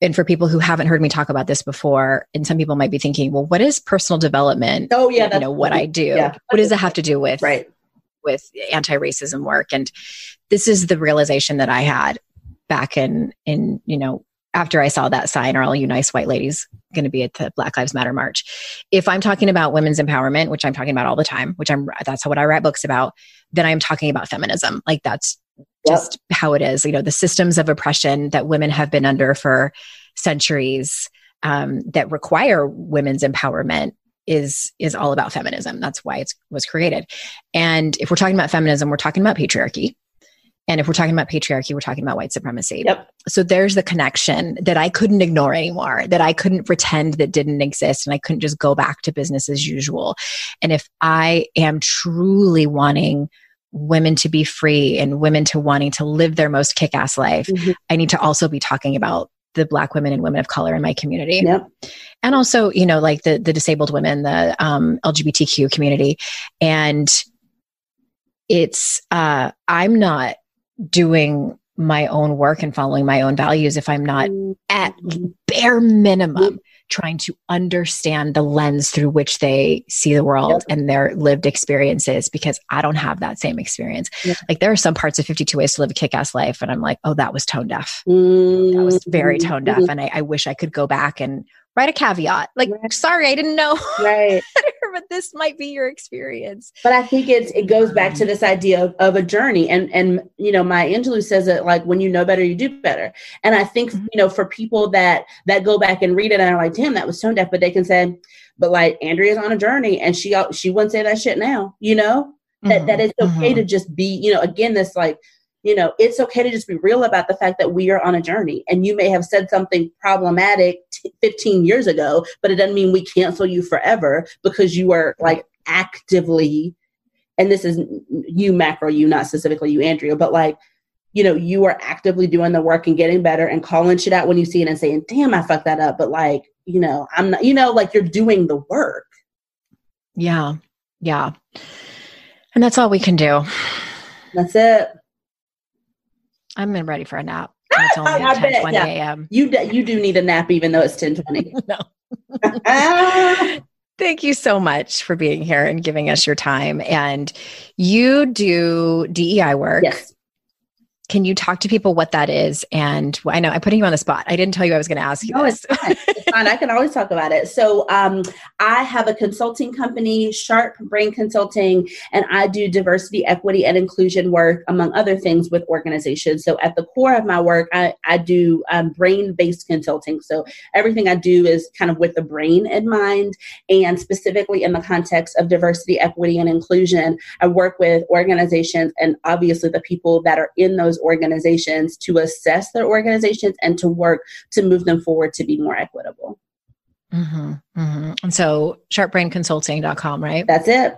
and for people who haven't heard me talk about this before, and some people might be thinking, well, what is personal development? Oh yeah, you know what I do. Yeah. What does it have to do with right with anti-racism work? And this is the realization that I had back in in you know after I saw that sign, are all you nice white ladies going to be at the Black Lives Matter march? If I'm talking about women's empowerment, which I'm talking about all the time, which I'm that's what I write books about, then I'm talking about feminism. Like that's just yep. how it is. You know, the systems of oppression that women have been under for centuries um, that require women's empowerment is is all about feminism. That's why it was created. And if we're talking about feminism, we're talking about patriarchy. And if we're talking about patriarchy, we're talking about white supremacy. Yep. So there's the connection that I couldn't ignore anymore, that I couldn't pretend that didn't exist and I couldn't just go back to business as usual. And if I am truly wanting women to be free and women to wanting to live their most kick ass life, mm-hmm. I need to also be talking about the black women and women of color in my community. Yep. And also, you know, like the the disabled women, the um, LGBTQ community. And it's uh I'm not doing my own work and following my own values if I'm not at bare minimum trying to understand the lens through which they see the world yep. and their lived experiences because I don't have that same experience. Yep. Like there are some parts of 52 Ways to Live a Kick Ass Life, and I'm like, oh, that was tone deaf. Mm-hmm. That was very mm-hmm. tone deaf. Mm-hmm. And I, I wish I could go back and write a caveat like right. sorry i didn't know right <laughs> but this might be your experience but i think it's it goes back to this idea of, of a journey and and you know Maya Angelou says that like when you know better you do better and i think mm-hmm. you know for people that that go back and read it and are like damn that was tone deaf but they can say but like andrea's on a journey and she she wouldn't say that shit now you know that mm-hmm. that it's okay mm-hmm. to just be you know again this like you know, it's okay to just be real about the fact that we are on a journey. And you may have said something problematic t- 15 years ago, but it doesn't mean we cancel you forever because you are like actively, and this is you, macro, you, not specifically you, Andrea, but like, you know, you are actively doing the work and getting better and calling shit out when you see it and saying, damn, I fucked that up. But like, you know, I'm not, you know, like you're doing the work. Yeah. Yeah. And that's all we can do. That's it. I'm ready for a nap. It's <laughs> only 10 bet, 20 yeah. a.m. You, d- you do need a nap even though it's 10 20. <laughs> no. <laughs> Thank you so much for being here and giving us your time. And you do DEI work. Yes. Can you talk to people what that is? And I know I'm putting you on the spot. I didn't tell you I was going to ask you. No, this. it's fine. It's fine. I can always talk about it. So um, I have a consulting company, Sharp Brain Consulting, and I do diversity, equity, and inclusion work, among other things, with organizations. So at the core of my work, I, I do um, brain-based consulting. So everything I do is kind of with the brain in mind, and specifically in the context of diversity, equity, and inclusion. I work with organizations and obviously the people that are in those organizations to assess their organizations and to work to move them forward to be more equitable. Mm-hmm, mm-hmm. And so sharpbrainconsulting.com, right? That's it.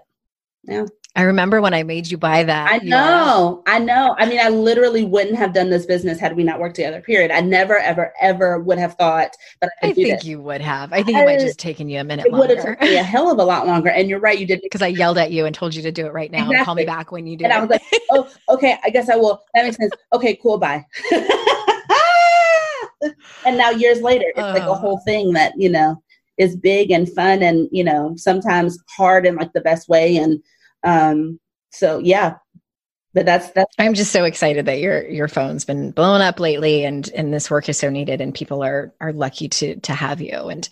Yeah. I remember when I made you buy that. I know. I know. I mean, I literally wouldn't have done this business had we not worked together, period. I never, ever, ever would have thought that I, I think you would have. I think I, it might just taken you a minute it would have taken me a hell of a lot longer. And you're right. You did. Because <laughs> I yelled at you and told you to do it right now. Exactly. And call me back when you do and it. I was like, oh, okay. I guess I will. That makes sense. <laughs> Okay, cool. Bye. <laughs> and now years later, it's uh, like a whole thing that, you know, is big and fun and, you know, sometimes hard in like the best way. And, um, so yeah, but that's that's i'm just so excited that your your phone's been blown up lately and and this work is so needed and people are are lucky to to have you. And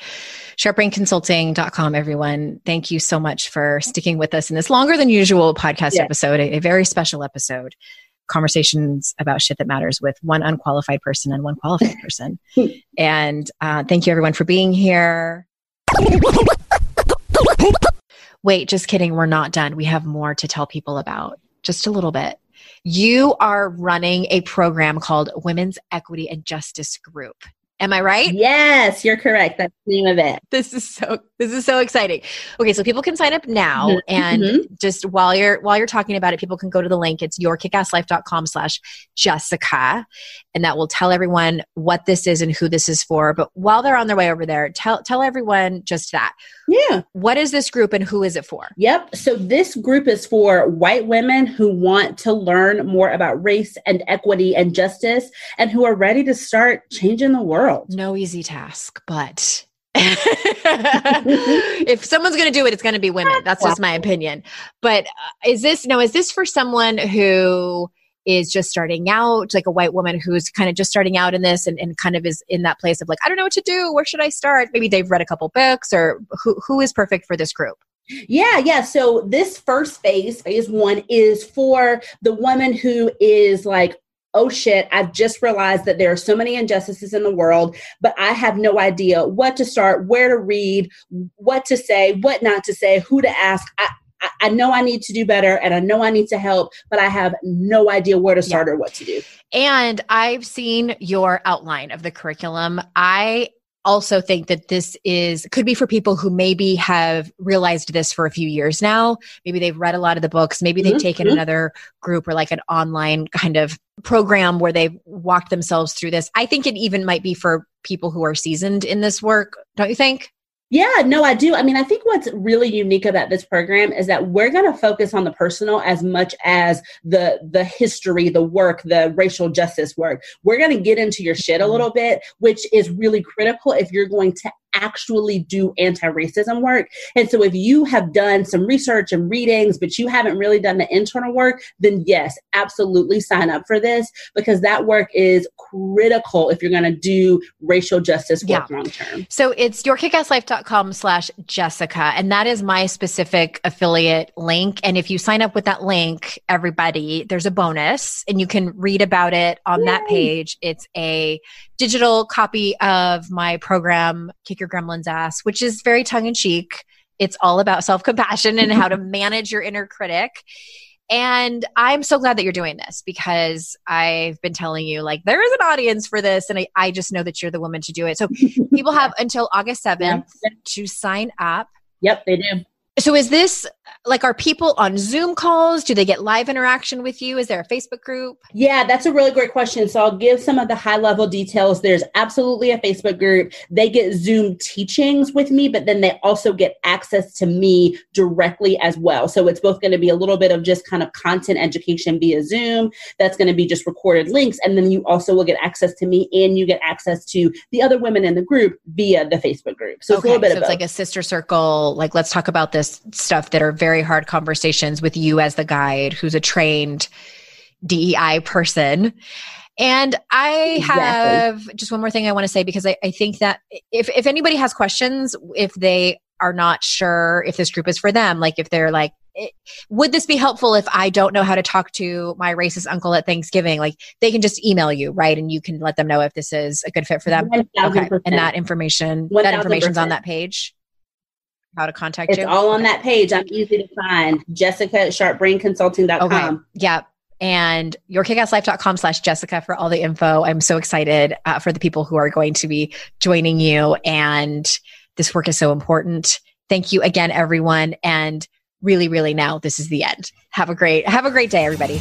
sharpbrainconsulting.com everyone thank you so much for sticking with us in this longer than usual podcast episode a, a, very special episode. Conversations about shit that matters with one unqualified person and one qualified <laughs> person. And uh, thank you everyone for being here wait, just kidding, we're not done. We have more to tell people about. Just a little bit. You are running a program called Women's Equity and Justice Group. Am I right? Yes, you're correct. That's the name of it. This is so This is so exciting. Okay, so people can sign up now Mhm, and mhm. just while you're while you're talking about it, people can go to the link. It's yourkickasslife.com slash Jessica. And that will tell everyone what this is and who this is for. But while they're on their way over there, tell tell everyone just that. Yeah. What is this group and who is it for? Yep. So this group is for white women who want to learn more about race and equity and justice and who are ready to start changing the world. No easy task, but <laughs> if someone's going to do it, it's going to be women. That's just my opinion. But uh, is this no? Is this for someone who is just starting out, like a white woman who's kind of just starting out in this and, and kind of is in that place of like, I don't know what to do. Where should I start? Maybe they've read a couple books, or who who is perfect for this group? Yeah, yeah. So this first phase, phase one, is for the woman who is like, oh shit, I've just realized that there are so many injustices in the world, but I have no idea what to start, where to read, what to say, what not to say, who to ask. I, I- I know I need to do better and I know I need to help, but I have no idea where to start or what to do. And I've seen your outline of the curriculum. I also think that this is could be for people who maybe have realized this for a few years now. Maybe they've read a lot of the books, maybe they've Mhm, taken mhm. another group or like an online kind of program where they've walked themselves through this. I think it even might be for people who are seasoned in this work, don't you think? Yeah, no, I do. I mean, I think what's really unique about this program is that we're going to focus on the personal as much as the the history, the work, the racial justice work. We're going to get into your shit a mm-hmm. little bit, which is really critical if you're going to actually do anti-racism work. And so if you have done some research and readings but you haven't really done the internal work, then yes, absolutely sign up for this because that work is critical if you're going to do racial justice work long term. So it's yourkickasslife.com slash Jessica. And that is my specific affiliate link. And if you sign up with that link, everybody, there's a bonus and you can read about it on that page. It's a digital copy of my program, Kick Your Gremlin's Ass, which is very tongue in cheek. It's all about self compassion and how to <laughs> manage your inner critic. And I'm so glad that you're doing this because I've been telling you, like, there is an audience for this. And I, I just know that you're the woman to do it. So people <laughs> have until August 7th Yeah. to sign up. Yep, they do. So is this like are people on Zoom calls? Do they get live interaction with you? Is there a Facebook group? Yeah, that's a really great question. So I'll give some of the high level details. There's absolutely a Facebook group. They get Zoom teachings with me, but then they also get access to me directly as well. So it's both going to be a little bit of just kind of content education via Zoom. That's going to be just recorded links. And then you also will get access to me and you get access to the other women in the group via the Facebook group. So it's a little bit so of it's both. like a sister circle. Like let's talk about this stuff that are very hard conversations with you as the guide, who's a trained DEI person. And I Exactly. have just one more thing I want to say because I, I think that if, if anybody has questions, if they are not sure if this group is for them, like if they're like, eh, would this be helpful if I don't know how to talk to my racist uncle at Thanksgiving? Like they can just email you, right? And you can let them know if this is a good fit for them. 1000%. Okay. And that information, that 1000%. information's on that page. How to contact it's you. all on that page. I'm easy to find. Jessica at sharpbrainconsulting.com. Okay. Yep. And yourkickasslife.com slash Jessica for all the info. I'm so excited uh, for the people who are going to be joining you. And this work is so important. Thank you again, everyone. And really, really now this is the end. Have a great, have a great day, everybody.